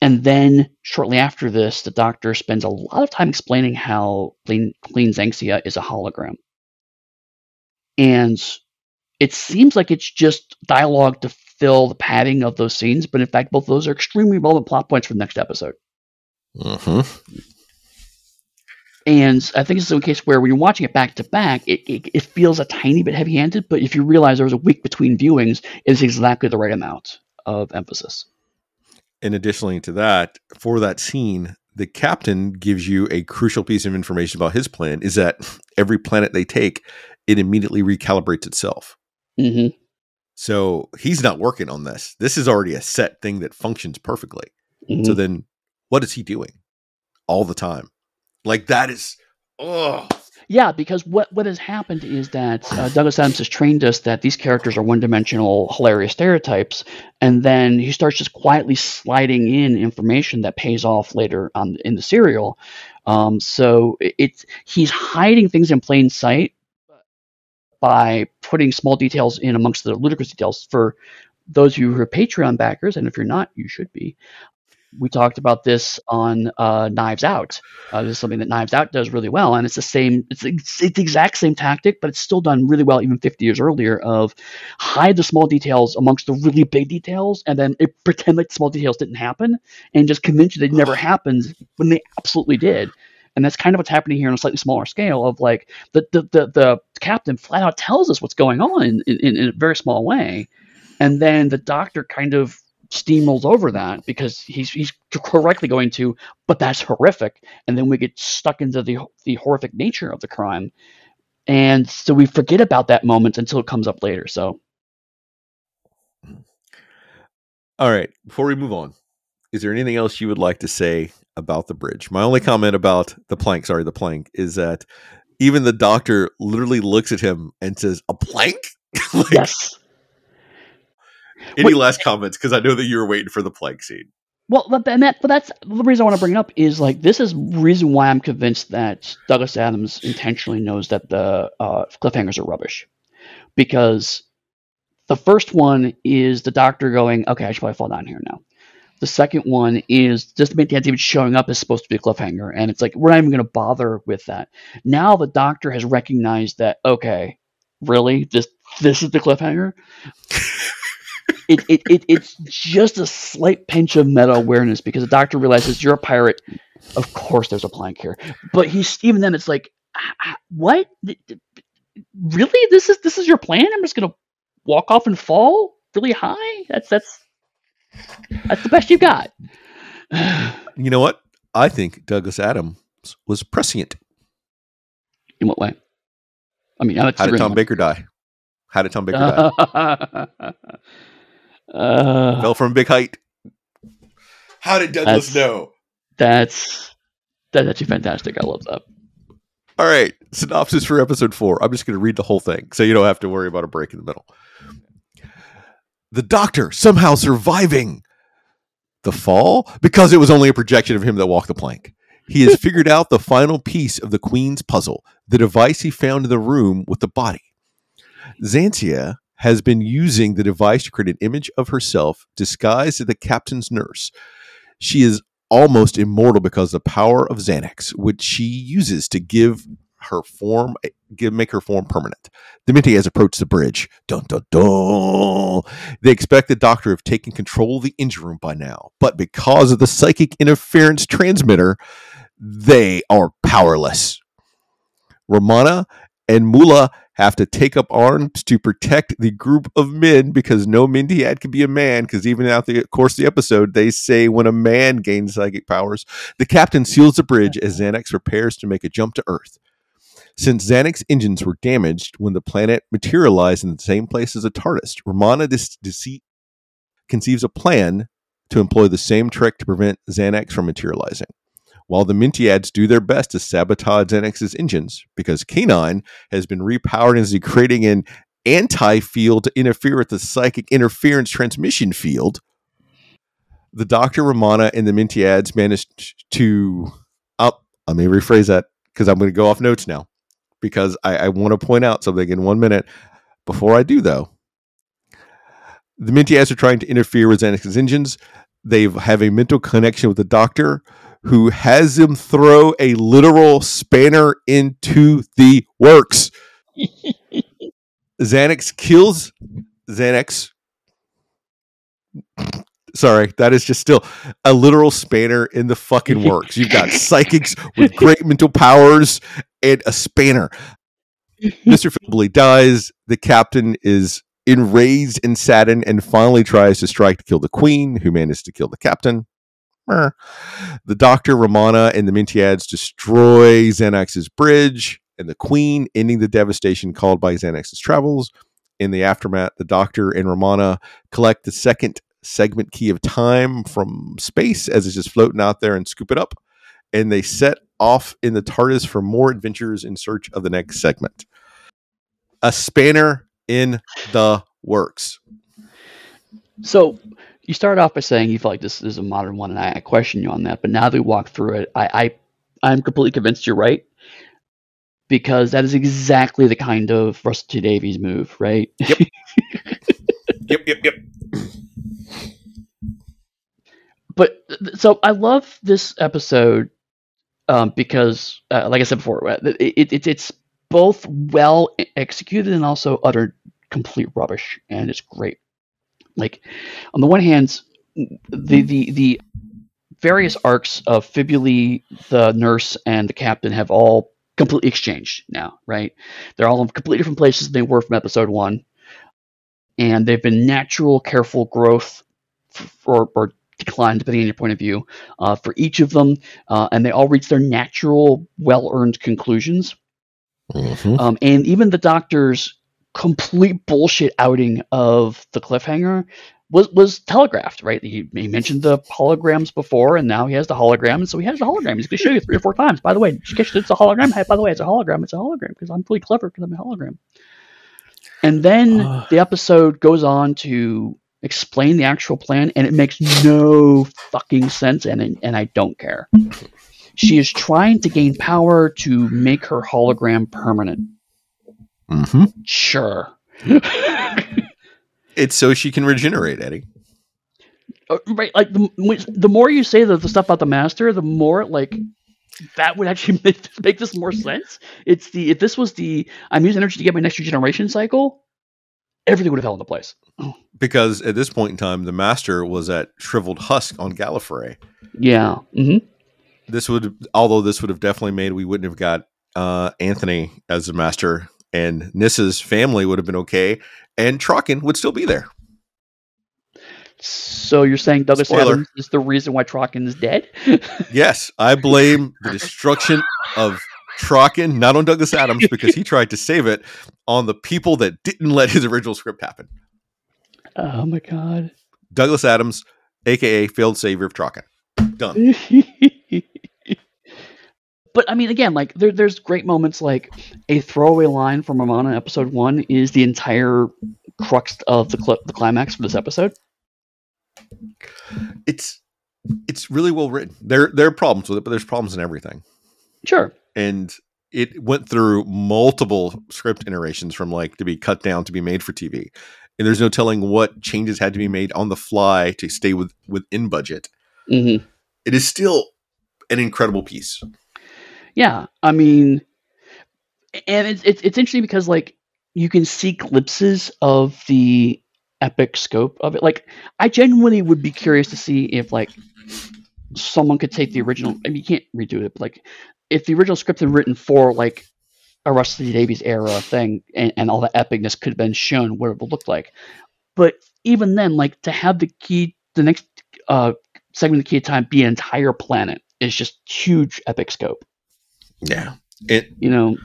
And then shortly after this, the doctor spends a lot of time explaining how Queen, Queen Xanxia is a hologram. And it seems like it's just dialogue to fill the padding of those scenes, but in fact, both of those are extremely relevant plot points for the next episode. Uh-huh. And I think it's a case where when you're watching it back to back, it, it, it feels a tiny bit heavy handed, but if you realize there was a week between viewings, it's exactly the right amount of emphasis. And additionally to that, for that scene, the captain gives you a crucial piece of information about his plan is that every planet they take, it immediately recalibrates itself. Mm-hmm. So he's not working on this. This is already a set thing that functions perfectly. Mm-hmm. So then what is he doing all the time? Like that is, oh. Yeah, because what what has happened is that uh, Douglas Adams has trained us that these characters are one dimensional, hilarious stereotypes, and then he starts just quietly sliding in information that pays off later on in the serial. Um, so it, he's hiding things in plain sight by putting small details in amongst the ludicrous details for those of you who are Patreon backers, and if you're not, you should be we talked about this on uh, Knives Out. Uh, this is something that Knives Out does really well, and it's the same. It's, it's, it's the exact same tactic, but it's still done really well, even 50 years earlier. Of hide the small details amongst the really big details, and then it, pretend like the small details didn't happen, and just convince you they never happened when they absolutely did. And that's kind of what's happening here on a slightly smaller scale. Of like the the the, the captain flat out tells us what's going on in, in, in a very small way, and then the doctor kind of steamrolls over that because he's he's correctly going to, but that's horrific, and then we get stuck into the the horrific nature of the crime, and so we forget about that moment until it comes up later. So, all right, before we move on, is there anything else you would like to say about the bridge? My only comment about the plank, sorry, the plank, is that even the doctor literally looks at him and says, "A plank." like, yes any Wait, last comments? Because I know that you were waiting for the plague scene. Well, and that, but that's the reason I want to bring it up is like this is reason why I'm convinced that Douglas Adams intentionally knows that the uh, cliffhangers are rubbish, because the first one is the doctor going, okay, I should probably fall down here now. The second one is just to make the idea of showing up is supposed to be a cliffhanger, and it's like we're not even going to bother with that. Now the doctor has recognized that okay, really this this is the cliffhanger. it, it, it, it's just a slight pinch of meta awareness because the doctor realizes you're a pirate. Of course, there's a plank here, but he's even then. It's like, ah, ah, what? Really? This is this is your plan? I'm just gonna walk off and fall really high? That's that's that's the best you got. you know what? I think Douglas Adams was prescient. In what way? I mean, how did Tom Baker die? How did Tom Baker die? Uh, Fell from a big height. How did Douglas that's, know? That's that's actually fantastic. I love that. All right, synopsis for episode four. I'm just going to read the whole thing so you don't have to worry about a break in the middle. The doctor somehow surviving the fall because it was only a projection of him that walked the plank. He has figured out the final piece of the queen's puzzle, the device he found in the room with the body. Xanxia has been using the device to create an image of herself disguised as the captain's nurse. She is almost immortal because of the power of Zanak, which she uses to give her form give make her form permanent. The Mentiads approached the bridge. Dun dun dun. They expect the doctor to have taken control of the engine room by now, but because of the psychic interference transmitter, they are powerless. Romana and Mula have to take up arms to protect the group of men because no Mentiad can be a man. Because even out the course of the episode, they say when a man gains psychic powers, the captain seals the bridge as Zanak prepares to make a jump to Earth. Since Zanak engines were damaged when the planet materialized in the same place as a TARDIS, Romana Deceit conceives a plan to employ the same trick to prevent Zanak from materializing. While the Mentiads do their best to sabotage Zanak's engines, because K9 has been repowered and is creating an anti field to interfere with the psychic interference transmission field, the Doctor, Romana, and the Mentiads managed to up. Let me rephrase that because I'm going to go off notes now because I, I want to point out something in one minute. Before I do, though, the Mentiads are trying to interfere with Zanak's engines. They have a mental connection with the Doctor, who has him throw a literal spanner into the works. Xanax kills Xanax. Sorry, that is just still a literal spanner in the fucking works. You've got psychics with great mental powers and a spanner. Mr. Fibuli dies. The captain is enraged and saddened and finally tries to strike to kill the queen, who manages to kill the captain. The doctor, Romana, and the Mentiads destroy Zanak's bridge and the queen, ending the devastation called by Zanak's travels. In the aftermath, the doctor and Romana collect the second segment key of time from space as it's just floating out there and scoop it up. And they set off in the TARDIS for more adventures in search of the next segment. A spanner in the works. So you started off by saying you felt like this is a modern one, and I, I question you on that. But now that we walk through it, I, I I'm completely convinced you're right because that is exactly the kind of Russell T Davies move, right? Yep. yep. Yep. Yep. But so I love this episode um, because, uh, like I said before, uh, it, it, it's both well executed and also utter complete rubbish, and it's great. Like on the one hand, the the the various arcs of Fibuli, the nurse, and the captain have all completely exchanged now, right? They're all in completely different places than they were from episode one, and they've been natural, careful growth for, or decline, depending on your point of view, uh, for each of them, uh, and they all reach their natural, well-earned conclusions. Mm-hmm. Um, and even the doctor's complete bullshit outing of the cliffhanger was was telegraphed, right? He, he mentioned the holograms before, and now he has the hologram, and so he has the hologram. He's going to show you three or four times. By the way, it's a hologram. Hey, by the way, it's a hologram. It's a hologram because I'm really clever because I'm a hologram. And then the episode goes on to explain the actual plan, and it makes no fucking sense, and and I don't care. She is trying to gain power to make her hologram permanent. Mm-hmm. Sure. it's so she can regenerate, Eddy. Uh, right, like the the more you say the, the stuff about the master, the more like that would actually make, make this more sense. It's the if this was the I'm using energy to get my next regeneration cycle, everything would have fell into place. Because at this point in time, the master was at shriveled husk on Gallifrey. Yeah. Mm-hmm. This would, although this would have definitely made we wouldn't have got uh, Anthony as the master, and Nyssa's family would have been okay, and Traken would still be there. So you're saying Douglas Spoiler. Adams is the reason why Traken is dead? yes, I blame the destruction of Traken, not on Douglas Adams because he tried to save it, on the people that didn't let his original script happen. Oh my god. Douglas Adams, aka failed savior of Traken. Done. but I mean, again, like there, there's great moments. Like a throwaway line from Romana episode one is the entire crux of the cl- the climax for this episode. It's it's really well written. There there are problems with it, but there's problems in everything. Sure. And it went through multiple script iterations from like to be cut down to be made for TV. And there's no telling what changes had to be made on the fly to stay with within budget. Mm-hmm. It is still an incredible piece. Yeah, I mean, and it's it's, it's interesting because like you can see glimpses of the epic scope of it. Like, I genuinely would be curious to see if like someone could take the original. I mean, you can't redo it, but like if the original script had written for like a Russell Davies era thing, and, and all the epicness could have been shown, what it would look like. But even then, like to have the key, the next uh, segment of the key of time be an entire planet is just huge epic scope. Yeah. It you know,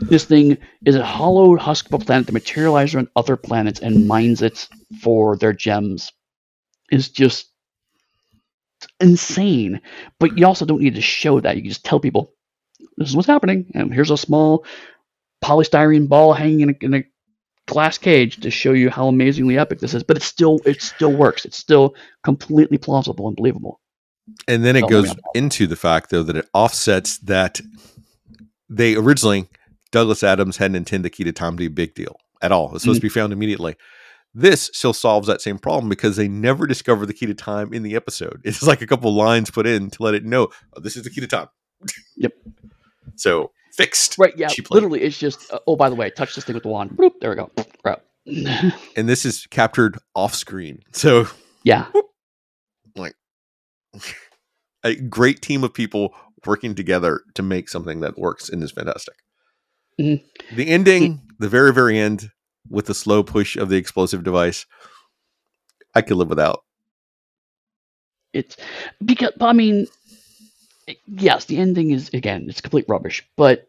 this thing is a hollow husk of a planet that materializes on other planets and mines it for their gems. Is just insane. But you also don't need to show that. You can just tell people this is what's happening, and here's a small polystyrene ball hanging in a, in a glass cage to show you how amazingly epic this is. But it still it still works. It's still completely plausible and believable. And then it goes into the fact though that it offsets that they originally Douglas Adams hadn't intended the key to time to be a big deal at all. It's supposed mm-hmm. to be found immediately. This still solves that same problem because they never discover the key to time in the episode. It's like a couple lines put in to let it know oh, this is the key to time. Yep. so fixed. Right. Yeah. Cheaply. Literally, it's just uh, oh, by the way, touch this thing with the wand. Boop, there we go. Right. and this is captured off screen. So yeah, like a great team of people working together to make something that works and is fantastic. Mm-hmm. The ending, the very, very end, with the slow push of the explosive device, I could live without. It's because I mean, yes, the ending is again, it's complete rubbish. But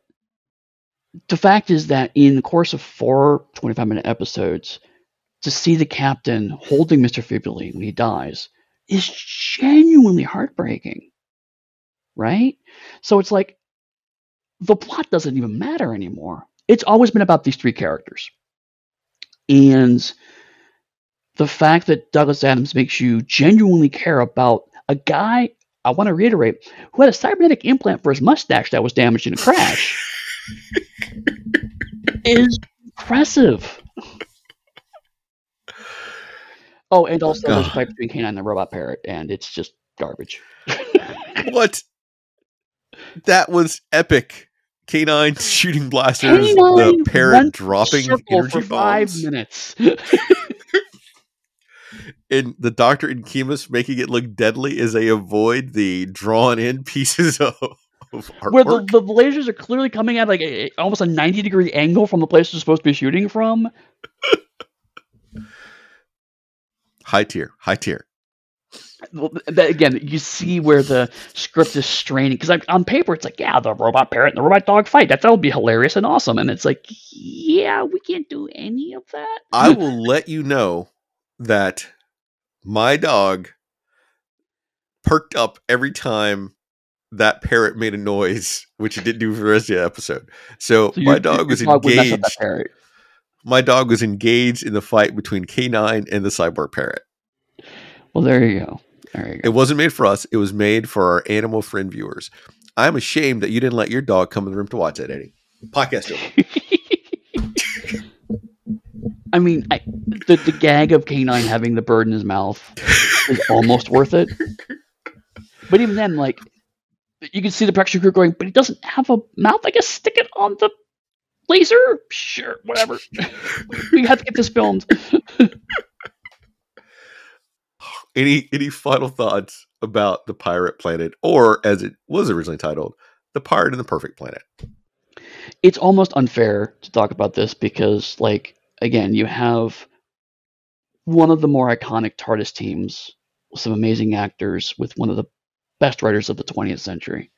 the fact is that in the course of four 25 minute episodes, to see the captain holding Mr. Fibuli when he dies is genuinely heartbreaking. Right? So it's like the plot doesn't even matter anymore. It's always been about these three characters. And the fact that Douglas Adams makes you genuinely care about a guy, I want to reiterate, who had a cybernetic implant for his mustache that was damaged in a crash is impressive. Oh, and also there's a fight between K9 and the robot parrot, and it's just garbage. what? That was epic. K9 shooting blasters, K9 the parrot dropping energy for bombs. five minutes. and the doctor and Kimus making it look deadly as they avoid the drawn in pieces of, of where the, the, lasers are clearly coming at like a, almost a 90 degree angle from the place they're supposed to be shooting from. high tier, high tier that, again, you see where the script is straining because like, on paper it's like, yeah, the robot parrot and the robot dog fight. That that would be hilarious and awesome. And it's like, yeah, we can't do any of that. I will let you know that my dog perked up every time that parrot made a noise, which it didn't do for the rest of the episode. So, so my dog was dog engaged. My dog was engaged in the fight between K9 and the cyborg parrot. Well, there you go. It wasn't made for us. It was made for our animal friend viewers. I'm ashamed that you didn't let your dog come in the room to watch that, Eddy. Podcast I mean, I, the the gag of K9 having the bird in his mouth is almost worth it. But even then, like, you can see the production crew going, but he doesn't have a mouth. I guess stick it on the laser. Sure, whatever. we have to get this filmed. any any final thoughts about the pirate planet or as it was originally titled the pirate and the perfect planet it's almost unfair to talk about this because like again you have one of the more iconic tardis teams some amazing actors with one of the best writers of the 20th century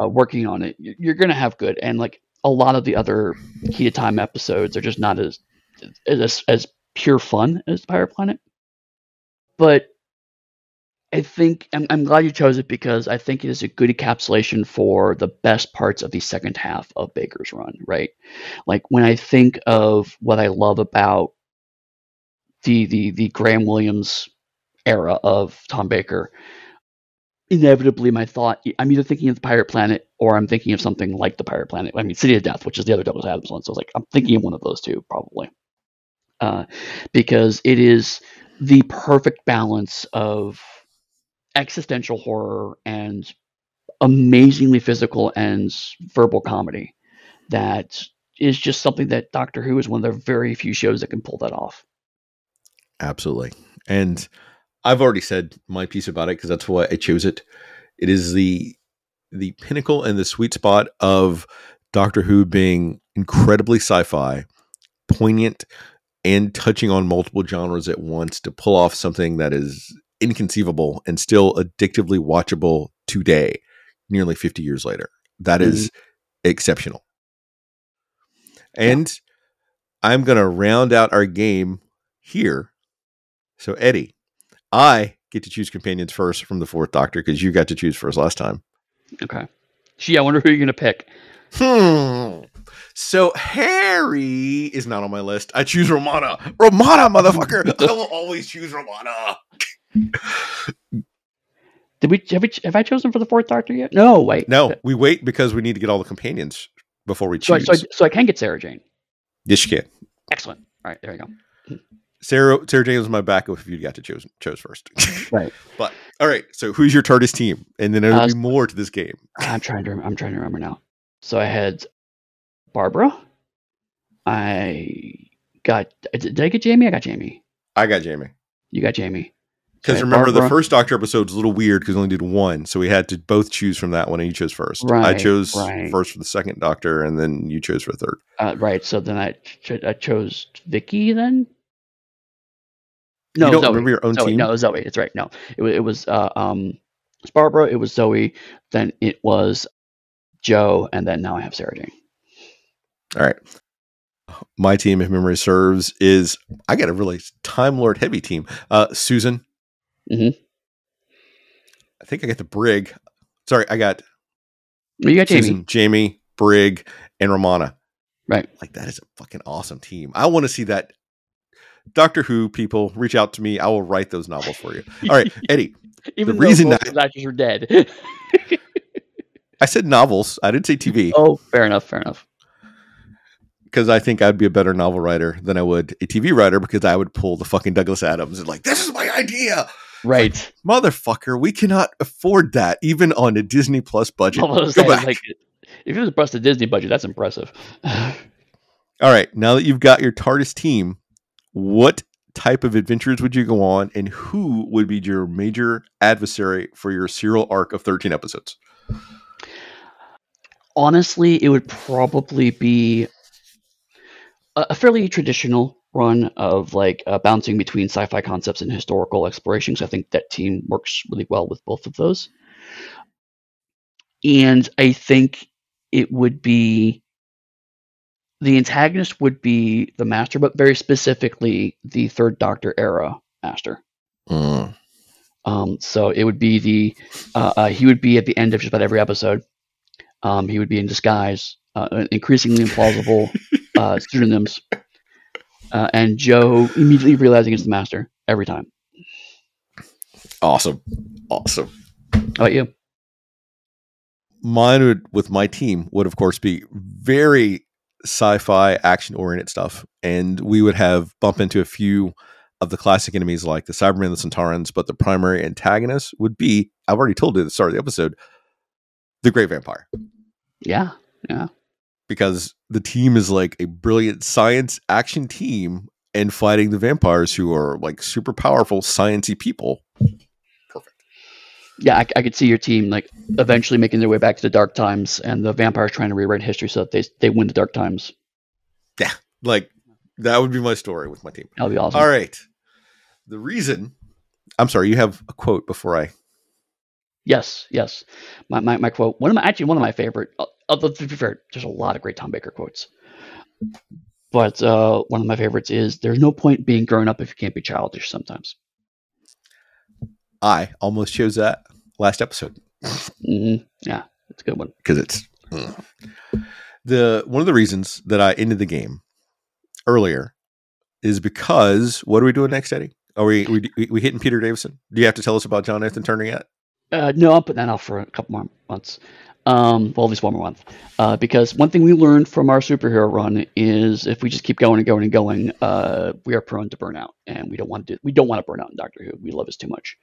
uh, working on it. You're going to have good and like a lot of the other key to time episodes are just not as as as pure fun as pirate planet. But I think I'm, I'm glad you chose it because I think it is a good encapsulation for the best parts of the second half of Baker's run, right? Like when I think of what I love about the the the Graham Williams era of Tom Baker, inevitably my thought I'm either thinking of the Pirate Planet or I'm thinking of something like the Pirate Planet. I mean, City of Death, which is the other Douglas Adams one. So it's like I'm thinking of one of those two probably, uh, because it is the perfect balance of existential horror and amazingly physical and verbal comedy that is just something that Doctor Who is one of the very few shows that can pull that off. Absolutely. And I've already said my piece about it because that's why I chose it. It is the the pinnacle and the sweet spot of Doctor Who being incredibly sci-fi, poignant, and touching on multiple genres at once to pull off something that is inconceivable and still addictively watchable today, nearly 50 years later. That mm-hmm. is exceptional. And yeah. I'm going to round out our game here. So, Eddy, I get to choose companions first from the fourth Doctor because you got to choose first last time. Okay. Gee, I wonder who you're going to pick. Hmm. So Harry is not on my list. I choose Romana. Romana, motherfucker. I will always choose Romana. Did we have, we have I chosen for the fourth Doctor yet? No, wait. No, we wait because we need to get all the companions before we choose. So, so, so I can get Sarah Jane. Yes, you can. Excellent. All right, there you go. Sarah Sarah Jane was my backup if you got to choose chose first. right. But all right. So who's your TARDIS team? And then there'll uh, be more to this game. I'm trying to I'm trying to remember now. So I had Barbara. I got did I get Jamie? I got Jamie. I got Jamie. You got Jamie. Because remember, Barbara. the first Doctor episode was a little weird because we only did one, so we had to both choose from that one, and you chose first. Right, I chose right. first for the second Doctor, and then you chose for the third. Uh, right. So then I, ch- I chose Vicky. Then no, you don't Zoe. remember your own Zoe. team? No, Zoe. It's right. No, it, it was uh, um, it's Barbara. It was Zoe. Then it was Jo, and then now I have Sarah Jane. All right. My team, if memory serves, is I got a really Time Lord heavy team. Uh, Susan, Mm-hmm. I think I got the Brig. Sorry, I got. you got Jamie, Jamie, Brig, and Romana. Right. Like that is a fucking awesome team. I want to see that. Doctor Who people reach out to me. I will write those novels for you. All right, Eddy. Even the reason that actors are dead. I said novels. I didn't say TV. Oh, fair enough. Fair enough. Because I think I'd be a better novel writer than I would a TV writer because I would pull the fucking Douglas Adams and like, this is my idea. Right. Like, motherfucker, we cannot afford that even on a Disney Plus budget. Go say, back. Like, if it was a Disney budget, that's impressive. All right. Now that you've got your TARDIS team, what type of adventures would you go on and who would be your major adversary for your serial arc of 13 episodes? Honestly, it would probably be a fairly traditional run of like uh, bouncing between sci-fi concepts and historical exploration. So I think that team works really well with both of those. And I think it would be the antagonist would be the master, but very specifically the third Doctor era master. Mm. Um, so it would be the uh, uh, he would be at the end of just about every episode. Um, he would be in disguise, uh, increasingly implausible uh, pseudonyms uh, and Jo immediately realizing it's the master every time. Awesome, awesome. How about you? Mine would, with my team, would of course be very sci-fi, action-oriented stuff, and we would have bump into a few of the classic enemies like the Cybermen and the Sontarans, but the primary antagonist would be, I've already told you at the start of the episode, the Great Vampire. Yeah, yeah because the team is like a brilliant science action team and fighting the vampires who are like super powerful sciency people. Perfect. Yeah, I, I, could see your team like eventually making their way back to the dark times, and the vampires trying to rewrite history so that they they win the dark times. Yeah, like that would be my story with my team. That'll be awesome. All right. The reason, I'm sorry, you have a quote before I. Yes, yes. My, my, my quote. One of my actually one of my favorite. Uh, Although to be fair, there's a lot of great Tom Baker quotes. But uh, one of my favorites is "There's no point being grown up if you can't be childish." Sometimes. I almost chose that last episode. Mm-hmm. Yeah, it's a good one because it's mm. the one of the reasons that I ended the game earlier is because what are we doing next, Eddy? Are we we we hitting Peter Davison? Do you have to tell us about John Nathan Turner yet? Uh, no, I'll put that off for a couple more months. Um, well, at least one more month. Uh, because one thing we learned from our superhero run is if we just keep going and going and going, uh, we are prone to burnout, and we don't want to. We don't want to burn out in Doctor Who. We love this too much.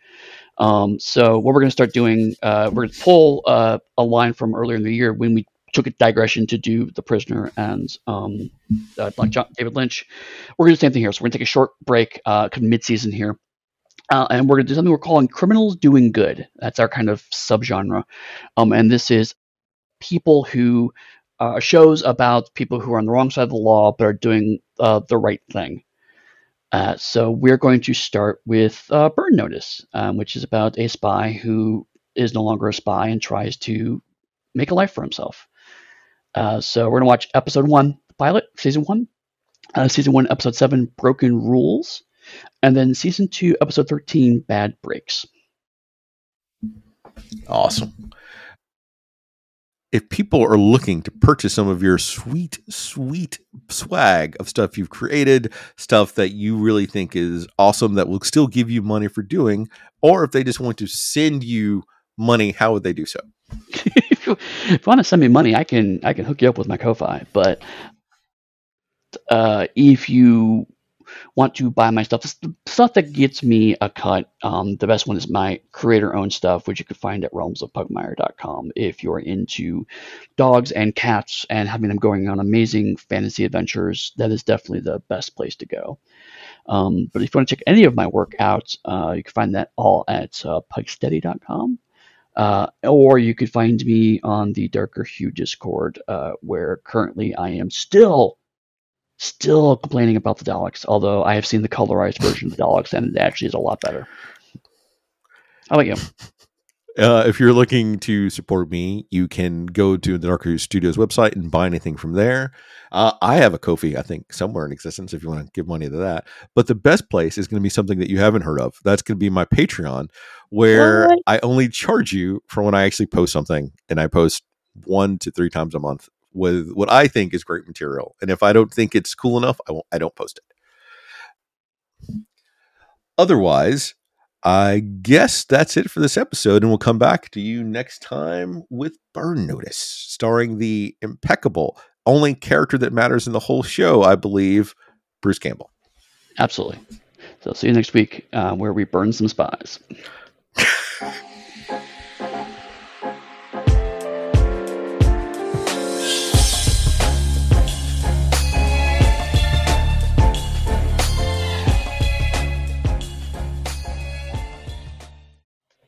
Um, so what we're going to start doing, uh, we're going to pull uh, a line from earlier in the year when we took a digression to do The Prisoner and um, uh, John, David Lynch. We're going to do the same thing here. So we're going to take a short break, uh, mid-season here. Uh, and we're going to do something we're calling criminals doing good. That's our kind of subgenre. Um, and this is people who uh, shows about people who are on the wrong side of the law but are doing uh, the right thing. Uh, so we're going to start with uh, Burn Notice, um, which is about a spy who is no longer a spy and tries to make a life for himself. Uh, so we're going to watch episode one, pilot, season one, season one, episode seven, Broken Rules, and then season two, episode 13, Bad Breaks. Awesome. If people are looking to purchase some of your sweet, sweet swag of stuff you've created, stuff that you really think is awesome that will still give you money for doing, or if they just want to send you money, how would they do so? if, you, want to send me money, I can I can hook you up with my Ko-fi. But uh, if you want to buy my stuff, the stuff that gets me a cut, um, the best one is my creator-owned stuff, which you can find at realmsofpugmire.com. If you're into dogs and cats and having them going on amazing fantasy adventures, that is definitely the best place to go. Um, but if you want to check any of my work out, uh, you can find that all at uh, pugsteady.com. Uh, or you could find me on the Darker Hue Discord, uh, where currently I am still, still complaining about the Daleks. Although I have seen the colorized version of the Daleks, and it actually is a lot better. How about you? Uh, if you're looking to support me, you can go to the Darker Studios website and buy anything from there. Uh, I have a Ko-fi, I think, somewhere in existence if you want to give money to that. But the best place is going to be something that you haven't heard of. That's going to be my Patreon, where what? I only charge you for when I actually post something, and I post one to three times a month with what I think is great material. And if I don't think it's cool enough, I won't. I don't post it. Otherwise, I guess that's it for this episode, and we'll come back to you next time with Burn Notice, starring the impeccable, only character that matters in the whole show, I believe, Bruce Campbell. Absolutely. So, see you next week uh, where we burn some spies.